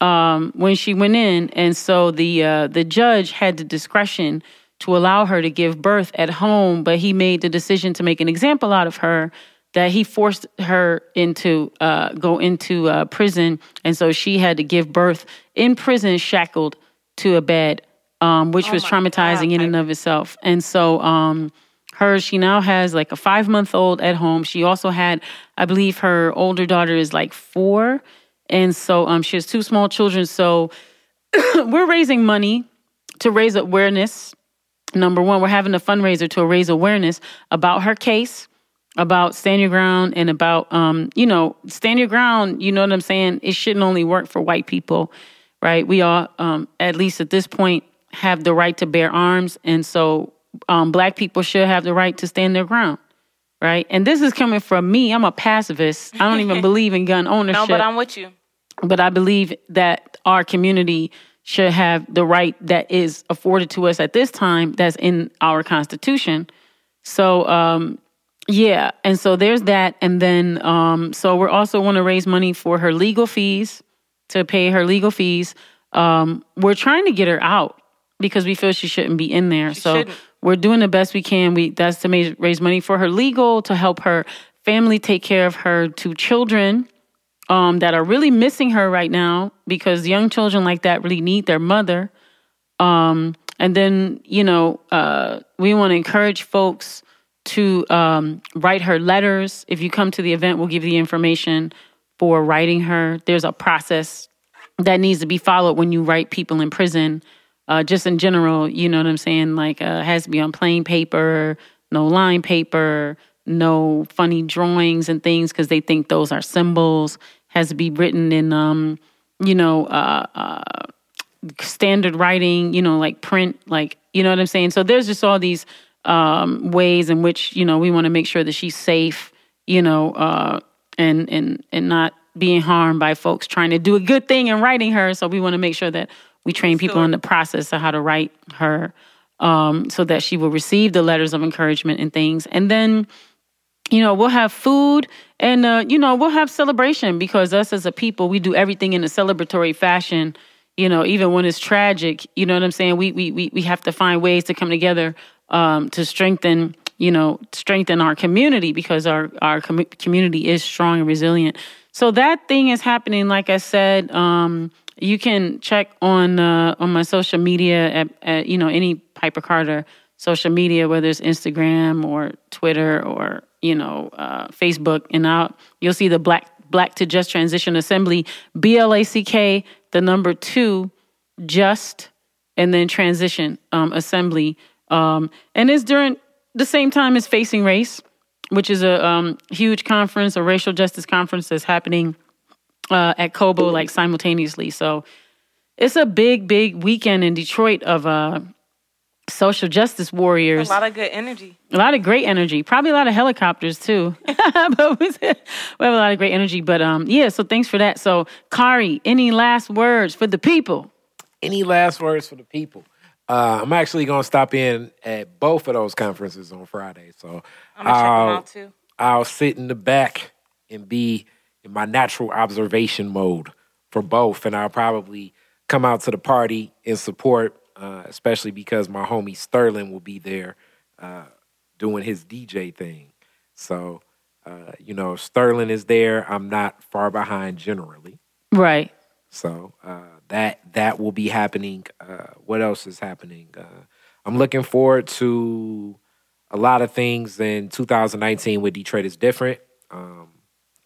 um, when she went in, and so the uh, the judge had the discretion to allow her to give birth at home, but he made the decision to make an example out of her that he forced her into uh, go into uh, prison, and so she had to give birth in prison, shackled to a bed, um, which Oh was traumatizing God. in and of itself. And so, um, her she now has like a five month old at home. She also had, I believe, her older daughter is like four, and so um, she has two small children. So we're raising money to raise awareness. Number one, we're having a fundraiser to raise awareness about her case, about stand your ground, and about um, you know, stand your ground. You know what I'm saying? It shouldn't only work for white people, right? We all, um, at least at this point, have the right to bear arms, and so um, black people should have the right to stand their ground, right? And this is coming from me. I'm a pacifist. I don't even believe in gun ownership No, but I'm with you. but I believe that our community should have the right that is afforded to us at this time that's in our constitution. So um yeah, and so there's that and then um so we're also want to raise money for her legal fees to pay her legal fees. Um we're trying to get her out because we feel she shouldn't be in there. so shouldn't. we're doing the best we can. We that's to ma- raise money for her legal to help her family take care of her two children um, that are really missing her right now because young children like that really need their mother. Um, and then, you know, uh, we want to encourage folks to um, write her letters. If you come to the event, we'll give you the information for writing her. There's a process that needs to be followed when you write people in prison. Uh, just in general, you know what I'm saying? Like, uh, has to be on plain paper, no line paper, no funny drawings and things because they think those are symbols. Has to be written in, um, you know, uh, uh, standard writing, you know, like print, like, you know what I'm saying? So there's just all these um, ways in which, you know, we want to make sure that she's safe, you know, uh, and, and, and not being harmed by folks trying to do a good thing and writing her. So we want to make sure that we train people in the process of how to write her um, so that she will receive the letters of encouragement and things. And then you know, we'll have food and uh, you know, we'll have celebration because us as a people, we do everything in a celebratory fashion. You know, even when it's tragic, you know what I'm saying. We we we we have to find ways to come together um, to strengthen, you know, strengthen our community because our our com- community is strong and resilient. So that thing is happening. Like I said, um, you can check on uh, on my social media at, at you know any Piper Carter social media, whether it's Instagram or Twitter or you know uh, Facebook, and out you'll see the Black Black to Just Transition Assembly, B L A C K, the number two, just, and then Transition um, Assembly, um, and it's during the same time as Facing Race, which is a um, huge conference, a racial justice conference that's happening uh, at Cobo like simultaneously. So it's a big, big weekend in Detroit of uh, social justice warriors. A lot of good energy. A lot of great energy. Probably a lot of helicopters too. but we have a lot of great energy. But um, yeah. So thanks for that. So Khary, any last words for the people? Any last words for the people? Uh, I'm actually gonna stop in at both of those conferences on Friday. So I'm gonna check them out too. I'll sit in the back and be in my natural observation mode for both, and I'll probably come out to the party and support, uh, especially because my homie Sterling will be there uh, doing his DJ thing. So, uh, you know, Sterling is there. I'm not far behind generally. Right. So uh, that that will be happening. Uh, what else is happening? Uh, I'm looking forward to a lot of things in 2019 with Detroit is different. Um,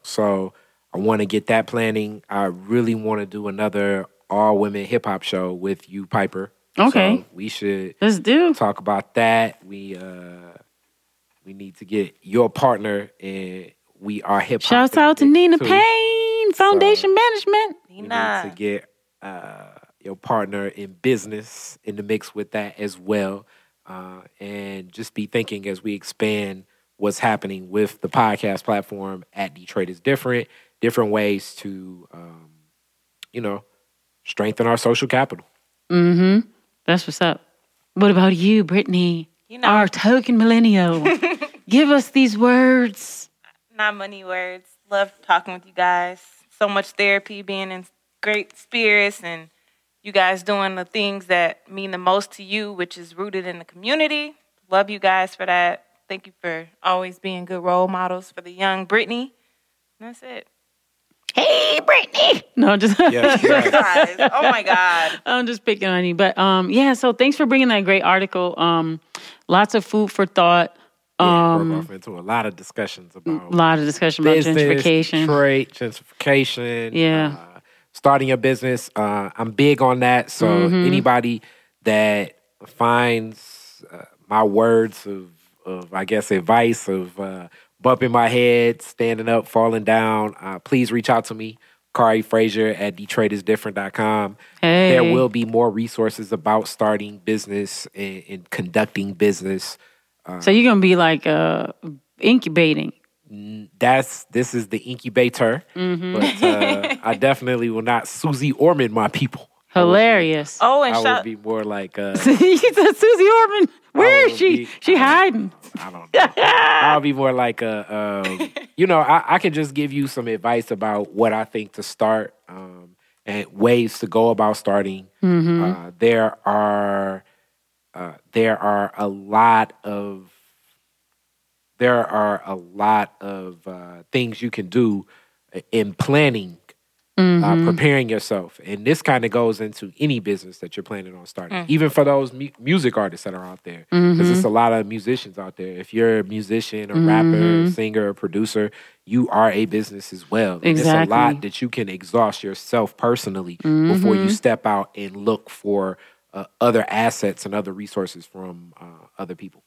so I want to get that planning. I really want to do another all women hip hop show with you, Piper. Okay. So we should Let's do. talk about that. We uh we need to get your partner and we are hip hop. Shouts out to Nina too. Payne, Foundation Management. We need Nina. to get uh, your partner in business in the mix with that as well, uh, and just be thinking as we expand what's happening with the podcast platform at Detroit is different, different ways to, um, you know, strengthen our social capital. Mm-hmm. That's what's up. What about you, Brittany? You know, Our token millennial. Give us these words. not money words. Love talking with you guys. So much therapy, being in great spirits, and you guys doing the things that mean the most to you, which is rooted in the community. Love you guys for that. Thank you for always being good role models for the young Brittany. And that's it. Hey, Brittany. No, just Yes, yes. Guys, oh my God. I'm just picking on you. But um, yeah, so thanks for bringing that great article. Um, lots of food for thought. Yeah, Um, broke off into a lot of discussions about a lot of discussion about business, gentrification. Detroit, gentrification. Yeah. uh, starting your business. Uh, I'm big on that. So Mm-hmm. anybody that finds uh, my words of, of, I guess, advice of uh, bumping my head, standing up, falling down, uh, please reach out to me. Khary Frazier at DetroitisDifferent.com. Hey. There will be more resources about starting business and, and conducting business. So you're gonna be like uh, incubating. That's this is the incubator, Mm-hmm. but uh, I definitely will not Susie Orman my people. Hilarious. Oh, and I shout, would be more like uh, you said Susie Orman. Where is she? be- she hiding. I don't know. I'll be more like a, um, you know, I, I can just give you some advice about what I think to start um, and ways to go about starting. Mm-hmm. Uh, there are uh, there are a lot of there are a lot of uh, things you can do in planning, Mm-hmm. uh, preparing yourself, and this kind of goes into any business that you're planning on starting, even for those mu- music artists that are out there, because Mm-hmm. it's a lot of musicians out there. If you're a musician, a rapper, a singer, a producer, you are a business as well. And It's a lot that you can exhaust yourself personally before Mm-hmm. you step out and look for uh, other assets and other resources from uh, other people.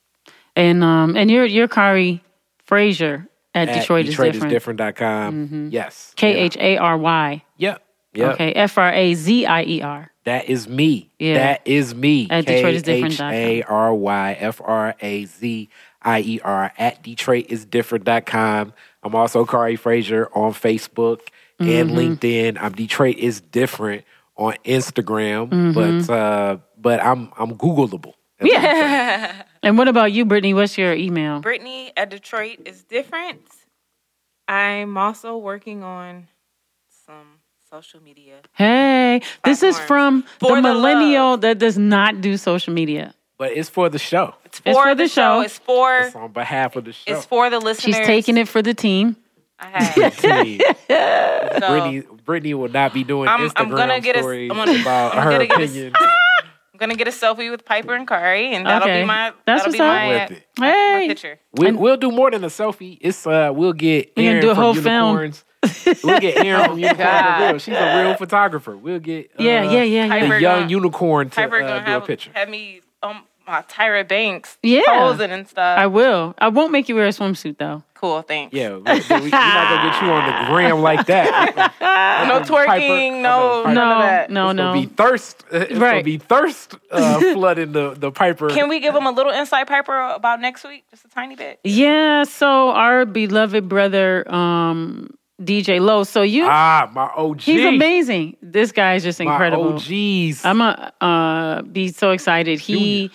And um, and you're you're Khary Frazier at, At Detroit, is different. Mm-hmm. DetroitisDifferent.com. Yes. K H A R Y. Yep. Yep. Okay. F R A Z I E R. That is me. Yeah. That is me. At Detroit is different. K H A R Y F R A Z I E R at DetroitisDifferent.com. I'm also Khary Frazier on Facebook and Mm-hmm. LinkedIn. I'm Detroit is different on Instagram, Mm-hmm. but uh, but I'm I'm Googleable. say. And what about you, Brittany? What's your email? Brittany at Detroit is different. I'm also working on some social media. Hey, this is from the For the millennial love. that does not do social media. But it's for the show. It's for, for the, the show. show. It's for It's on behalf of the show. it's for the listeners. She's taking it for the team. I have. Team. So, Brittany, Brittany will not be doing I'm- Instagram I'm gonna get a- stories I'm gonna- about I'm her gonna get a- opinion I'm gonna get a selfie with Piper and Khary, and that'll Okay. be my That's that'll what's be my, with it. my Hey. picture. We'll, we'll do more than a selfie. It's uh, we'll get We gonna Aaron do a from whole film. Unicorns. we'll get Aaron from Unicorns God. for real. She's a real photographer. We'll get uh, Yeah, yeah, yeah, yeah. the young gonna- unicorn to Piper uh, gonna do a picture. have me um my Tyra Banks Yeah. posing and stuff. I will. I won't make you wear a swimsuit though. cool, thanks. Yeah, we, we, we're not gonna get you on the gram like that. No twerking, no, Piper- none No, no, It's no. be thirst. It's gonna Right. be thirst uh, flooding the the Piper. Can we give them a little insight, Piper, about next week? Just a tiny bit. Yeah. So our beloved brother, um, DJ Low. So you, Ah, my OG. he's amazing. This guy is just incredible. My incredible. OGs. I'm a uh, be so excited. He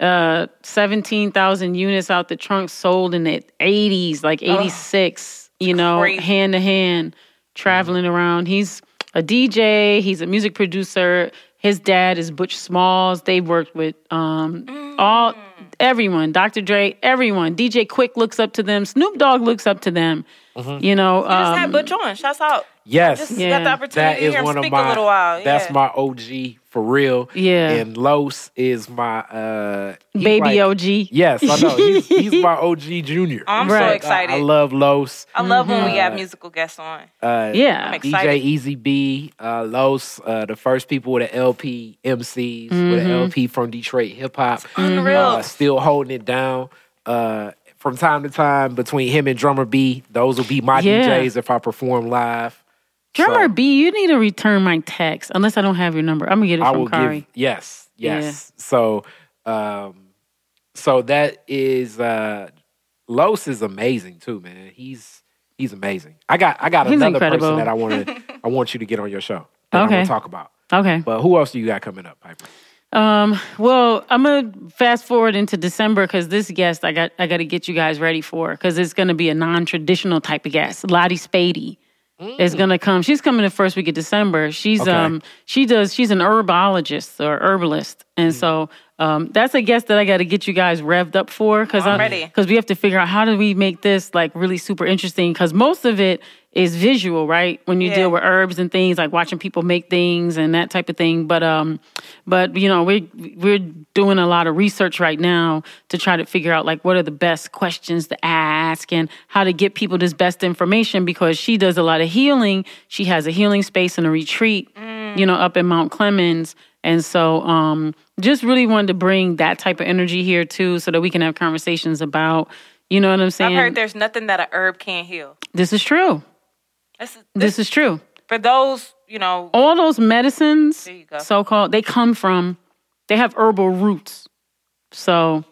uh, seventeen thousand units out the trunk sold in the eighties, like eighty six. you know, hand to hand, traveling around. He's a DJ. He's a music producer. His dad is Butch Smalls. They worked with um, all everyone, Dr. Dre, everyone. DJ Quik looks up to them. Snoop Dogg looks up to them. You know, Just had um, Butch on. Shouts out. yes. Just Yeah. got the opportunity That to is hear him one of my. a little while. That's my OG for real. Yeah. And Los is my uh baby like- OG. Yes, I know. He's, he's my OG junior. I'm so excited. I, I love Los. I love when we have musical guests on. Uh, Yeah. I'm DJ. Easy B, uh, Los, uh, the first people with an LP MCs with Mm-hmm. an LP from Detroit hip hop. Unreal. Uh, still holding it down. Uh, from time to time, between him and Drummer B, those will be my Yeah. DJs if I perform live. Drummer So- B, you need to return my text unless I don't have your number. I'm gonna get it I from will Khary. give yes, yes. So, um, so that is uh, Los is amazing too, man. He's he's amazing. I got I got He's another incredible. person that I want to I want you to get on your show. That I'm Okay. gonna talk about. Okay. But who else do you got coming up, Piper? Um. Well, I'm gonna fast forward into December because this guest I got I got to get you guys ready for because it's gonna be a non-traditional type of guest. Lottie Spady is gonna come. She's coming the first week of December. She's Mm. Okay. um she does she's an herbologist or herbalist, Mm. and so um that's a guest that I got to get you guys revved up for because I'm ready. because we have to figure out how do we make this like really super interesting because most of it is visual right? When you Yeah. deal with herbs and things like watching people make things and that type of thing. But um but you know we're we're doing a lot of research right now to try to figure out like what are the best questions to ask and how to get people this best information because she does a lot of healing. She has a healing space and a retreat you know up in Mount Clemens. And so um just really wanted to bring that type of energy here too so that we can have conversations about you know what I'm saying I've heard there's nothing that a herb can't heal. this is true This, this, is true for those, you know, all those medicines, There you go. so called, they come from, they have herbal roots. So,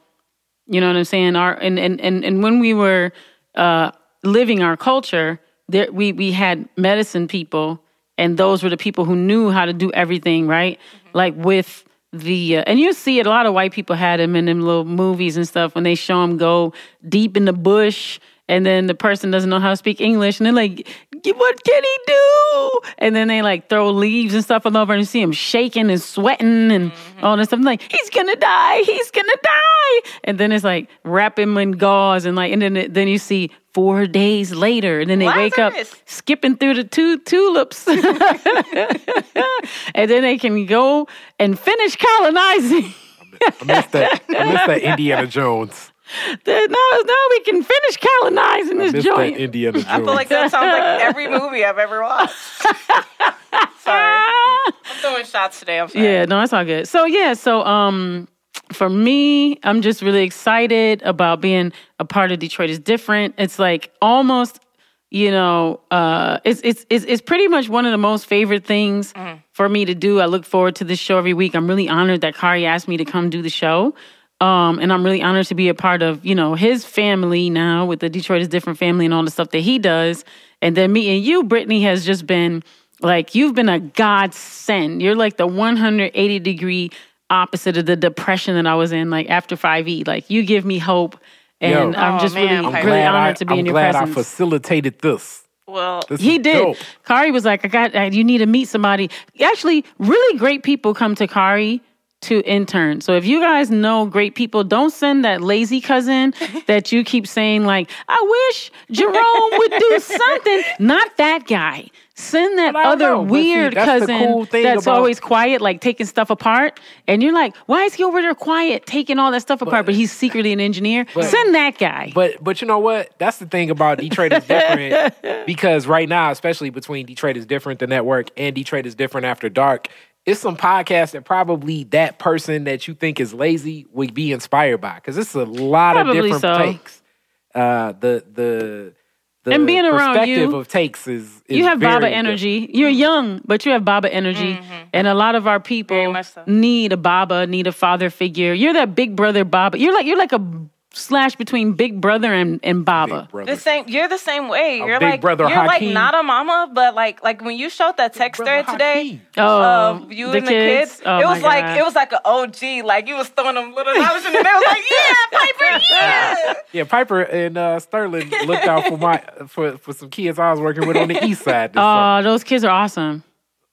you know what I'm saying? Our and and and, and when we were uh, living our culture, there we we had medicine people, and those were the people who knew how to do everything right, like with. The uh, and you see it. A lot of white people had them in them little movies and stuff when they show them go deep in the bush, and then the person doesn't know how to speak English, and they're like, "What can he do?" And then they like throw leaves and stuff all over, and you see him shaking and sweating and mm-hmm. all this stuff. I'm like, "He's gonna die! He's gonna die!" And then it's like wrap him in gauze, and like, and then it, then you see four days later, and then they wake up skipping through the two tulips, and then they can go and finish colonizing. I missed that. I missed that Indiana Jones. Then now, now we can finish colonizing this missed joint. that Indiana Jones. I feel like that sounds like every movie I've ever watched. sorry. I'm throwing shots today. I'm sorry. Yeah, no, that's all good. So yeah, so um for me, I'm just really excited about being a part of Detroit is different. It's like almost, you know, uh it's it's it's, it's pretty much one of the most favorite things for me to do. I look forward to this show every week. I'm really honored that Khary asked me to come do the show. Um, and I'm really honored to be a part of, you know, his family now with the Detroit is different family and all the stuff that he does. And then me and you, Brittany, has just been like you've been a godsend. You're like the 180 degree opposite of the depression that I was in, like after 5E. Like you give me hope. And Yo. I'm Oh, just man, really, I'm really honored I, to be I'm in your presence. I'm glad I facilitated this. Well, This He did. dope. Khary was like, I got, uh, you need to meet somebody. Actually, really great people come to Khary to intern. So if you guys know great people, don't send that lazy cousin that you keep saying, like, I wish Jerome would do something. Not that guy. Send that other know, but see, weird that's cousin cool that's about- always quiet, like taking stuff apart. And you're like, why is he over there quiet, taking all that stuff apart? But he's secretly an engineer. Send that guy. But but you know what? That's the thing about Detroit is different because right now, especially between Detroit is different the network and Detroit is different after dark. It's some podcasts that probably that person that you think is lazy would be inspired by because it's a lot Probably of different so. takes. Uh, the the the And being around perspective you, of takes is, is you have very Baba different. energy. You're young, but you have Baba energy. And a lot of our people so. need a Baba, need a father figure. You're that big brother Baba. You're like you're like a slash between Big Brother and, and Baba. Big brother. the same. You're the same way. A You're big like brother you're like not a mama, but like like when you showed that text thread today. Hakeem. Oh, of you and the kids, Oh, it was like God. it was like an OG, like you was throwing them little dollars in the mail. It was like, yeah, Piper, yeah. Yeah, Piper and uh, Sterling looked out for my for, for some kids I was working with on the east side. This summer. Oh, those kids are awesome.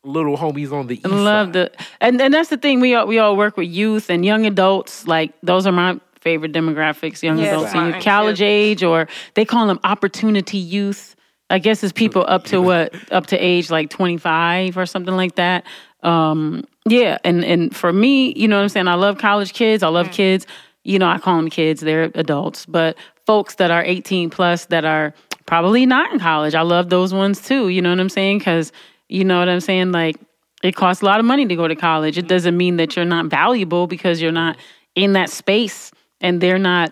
Little homies on the east And I Love side. the and and that's the thing. We all we all work with youth and young adults. Like those are my favorite demographics. Young Yeah, adults, mine and college too. age, or they call them opportunity youth. I guess it's people up to what up to age like twenty five or something like that. Um, yeah, and and for me, you know what I'm saying. I love college kids. I Mm. love kids. You know, I call them kids. They're adults, but folks that are 18 plus that are probably not in college. I love those ones too. You know what I'm saying? Because you know what I'm saying. Like it costs a lot of money to go to college. It doesn't mean that you're not valuable because you're not in that space and they're not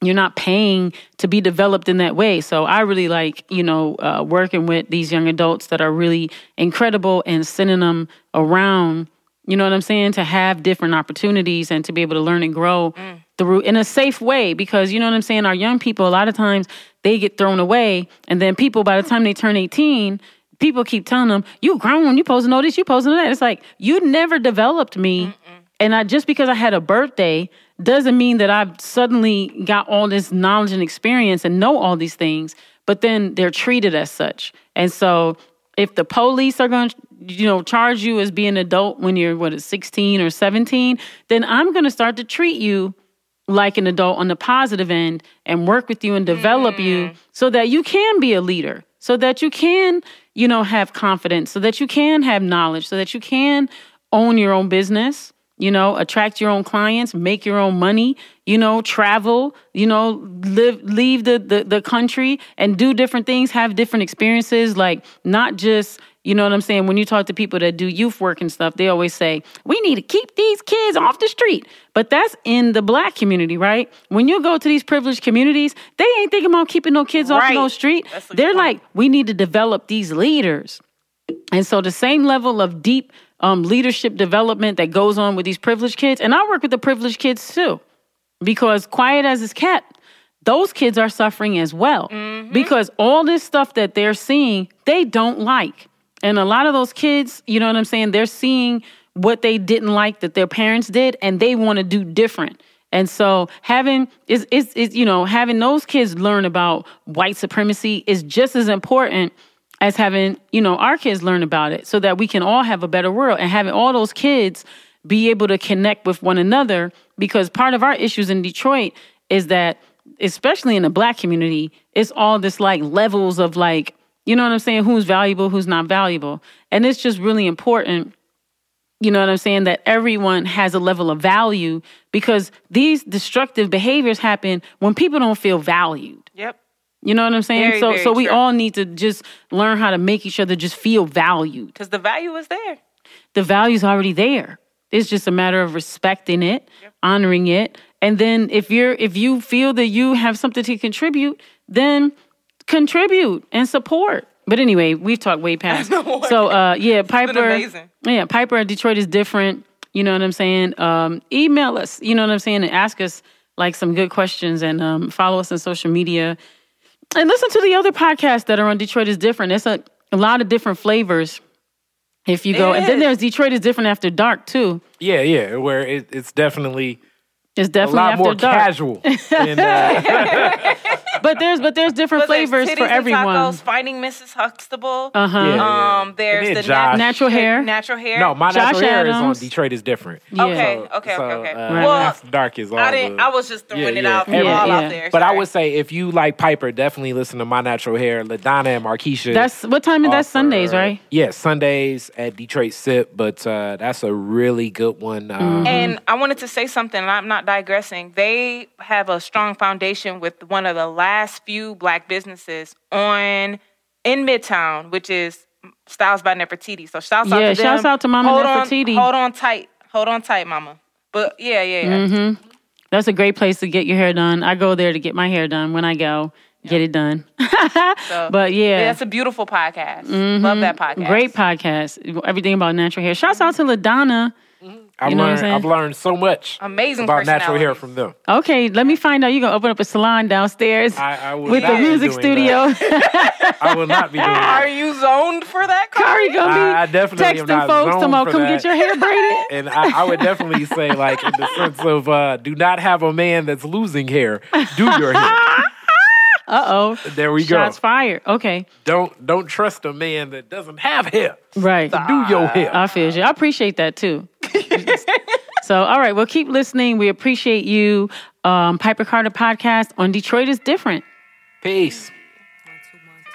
you're not paying to be developed in that way. So I really like, you know, uh, working with these young adults that are really incredible and sending them around, you know what I'm saying, to have different opportunities and to be able to learn and grow through in a safe way. Because, you know what I'm saying, our young people, a lot of times they get thrown away. And then people, by the time they turn 18, people keep telling them, you grown, you supposed to know this, you supposed to know that. It's like, you never developed me. And I just because I had a birthday doesn't mean that I've suddenly got all this knowledge and experience and know all these things, but then they're treated as such. And so if the police are going to you know charge you as being an adult when you're what is 16 or 17, then I'm going to start to treat you like an adult on the positive end and work with you and develop you mm-hmm. so that you can be a leader, so that you can, you know, have confidence, so that you can have knowledge, so that you can own your own business, you know, attract your own clients, make your own money, you know, travel, you know, live leave the the, the country and do different things, have different experiences, like not just you know what I'm saying? When you talk to people that do youth work and stuff, they always say, we need to keep these kids off the street. But that's in the black community, right? When you go to these privileged communities, they ain't thinking about keeping no kids off no street. That's a good They're point. like, we need to develop these leaders. And so the same level of deep um, leadership development that goes on with these privileged kids, and I work with the privileged kids too, because quiet as it's kept, those kids are suffering as well. Because all this stuff that they're seeing, they don't like. And a lot of those kids, you know what I'm saying, they're seeing what they didn't like that their parents did, and they want to do different. And so having is is is you know having those kids learn about white supremacy is just as important as having you know our kids learn about it so that we can all have a better world and having all those kids be able to connect with one another because part of our issues in Detroit is that especially in the black community it's all this like levels of like you know what I'm saying who's valuable who's not valuable and it's just really important you know what I'm saying? That everyone has a level of value because these destructive behaviors happen when people don't feel valued. Yep. You know what I'm saying? Very, so very so we true. all need to just learn how to make each other just feel valued. Because the value is there. The value's already there. It's just a matter of respecting it, honoring it. And then if you're if you feel that you have something to contribute, then contribute and support. But anyway, we've talked way past. so uh yeah, Piper amazing. Yeah, Piper at Detroit is different. You know what I'm saying? Um, email us, you know what I'm saying, and ask us like some good questions and um, follow us on social media. And listen to the other podcasts that are on Detroit is different. It's a, a lot of different flavors. If you go, It and then there's Detroit is different after dark too. Yeah, yeah, where it, it's definitely It's definitely a lot more dark. casual. and, uh, But there's but there's different But flavors titties for and everyone. Tacos, finding Mrs. Huxtable. Uh huh. Yeah, yeah. Um, there's the then Josh. Natural hair. Natural hair. no, my Josh natural hair is on Detroit is different. Yeah. Okay, So- okay, so, okay, okay. uh, Well, After dark is all I didn't. the- I was just throwing Yeah, it out, Yeah, all yeah. out there. But I would say if you like Piper, definitely listen to my natural hair, Ladonna and Markeisha. That's what time is that? Sundays, right? Yeah, Sundays at Detroit Sip, but uh, that's a really good one. Uh, Mm-hmm. And I wanted to say something, and I'm not digressing. They have a strong foundation with one of the last few black businesses on in Midtown, which is Styles by Nefertiti. So shouts out Yeah, to them. shouts out to Mama hold Nefertiti. On, hold on tight. Hold on tight, mama. But yeah, yeah, yeah. Mm-hmm. That's a great place to get your hair done. I go there to get my hair done when I go. Get it done. So, but yeah. Mm-hmm. that's a beautiful podcast. Love that podcast. Great podcast. Everything about natural hair. Shouts out to LaDonna. I've You know what I'm learned? I've learned so much Amazing about natural hair from them. Okay, let me find out. You're going to open up a salon downstairs I, I with the music studio. I will not be doing Are you zoned for that? Khary going to be I definitely am texting not folks zoned tomorrow, for come that. get your hair braided. And I, I would definitely say, like, in the sense of, uh, do not have a man that's losing hair. Do your hair. Uh-oh. There we Shots go. fired. Okay. Don't don't trust a man that doesn't have hair. Right. Do your hair. I feel you. I appreciate that too. So, all right. Well, keep listening. We appreciate you. Um, Piper Carter podcast on Detroit is different. Peace.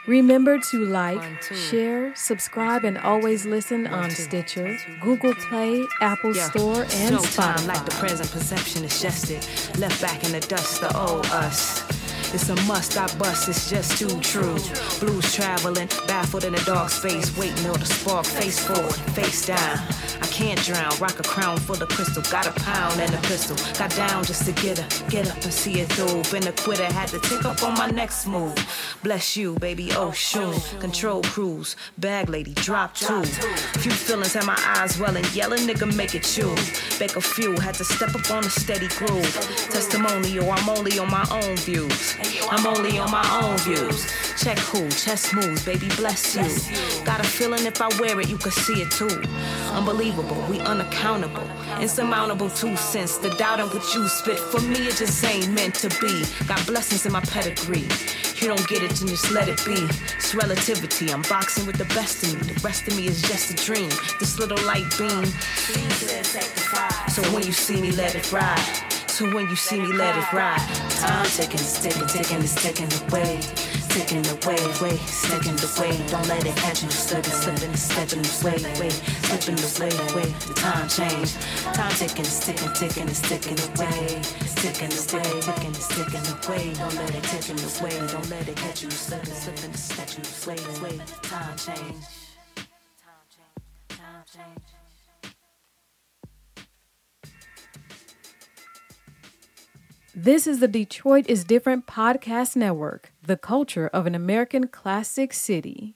Remember to like, share, subscribe, and always listen on Stitcher, Google Play, Apple Store, and Showtime, like the present perception is just it. Left back in the dust, the old us. It's a must, I bust, it's just too true. Blues traveling, baffled in a dark space, waiting on the spark, face forward, face down. I can't drown, rock a crown full of crystal, got a pound and a pistol. Got down just to get her, get up and see it through. Been a quitter, had to take up on my next move. Bless you, baby, oh shoot. Control cruise, bag lady, drop two. Few feelings had my eyes welling, yelling, nigga, make it chew. Bake a few, had to step up on a steady groove. Testimonial, I'm only on my own views. I'm only on my own views. Check who, chest moves, baby, bless you. Got a feeling if I wear it, you could see it too. Unbelievable, we unaccountable. Insurmountable two cents. The doubt in what you spit, for me, it just ain't meant to be. Got blessings in my pedigree. You don't get it, then just let it be. It's relativity. I'm boxing with the best of me. The rest of me is just a dream. This little light beam. So when you see me, let it ride. So when you see me, let it ride. Time ticking, it's ticking, ticking, it's ticking away. Ticking away, way, sticking away. Don't let it catch you. Slipping, slipping, slipping away, way, slipping away, way. The time change. Time ticking, it's ticking, ticking, it's ticking away. Ticking away, ticking, it's ticking away. Don't let it ticking away. Don't let it catch you. Slipping, slipping, slipping away, way. Time change. Time change. Time change. This is the Detroit is Different podcast network, the culture of an American classic city.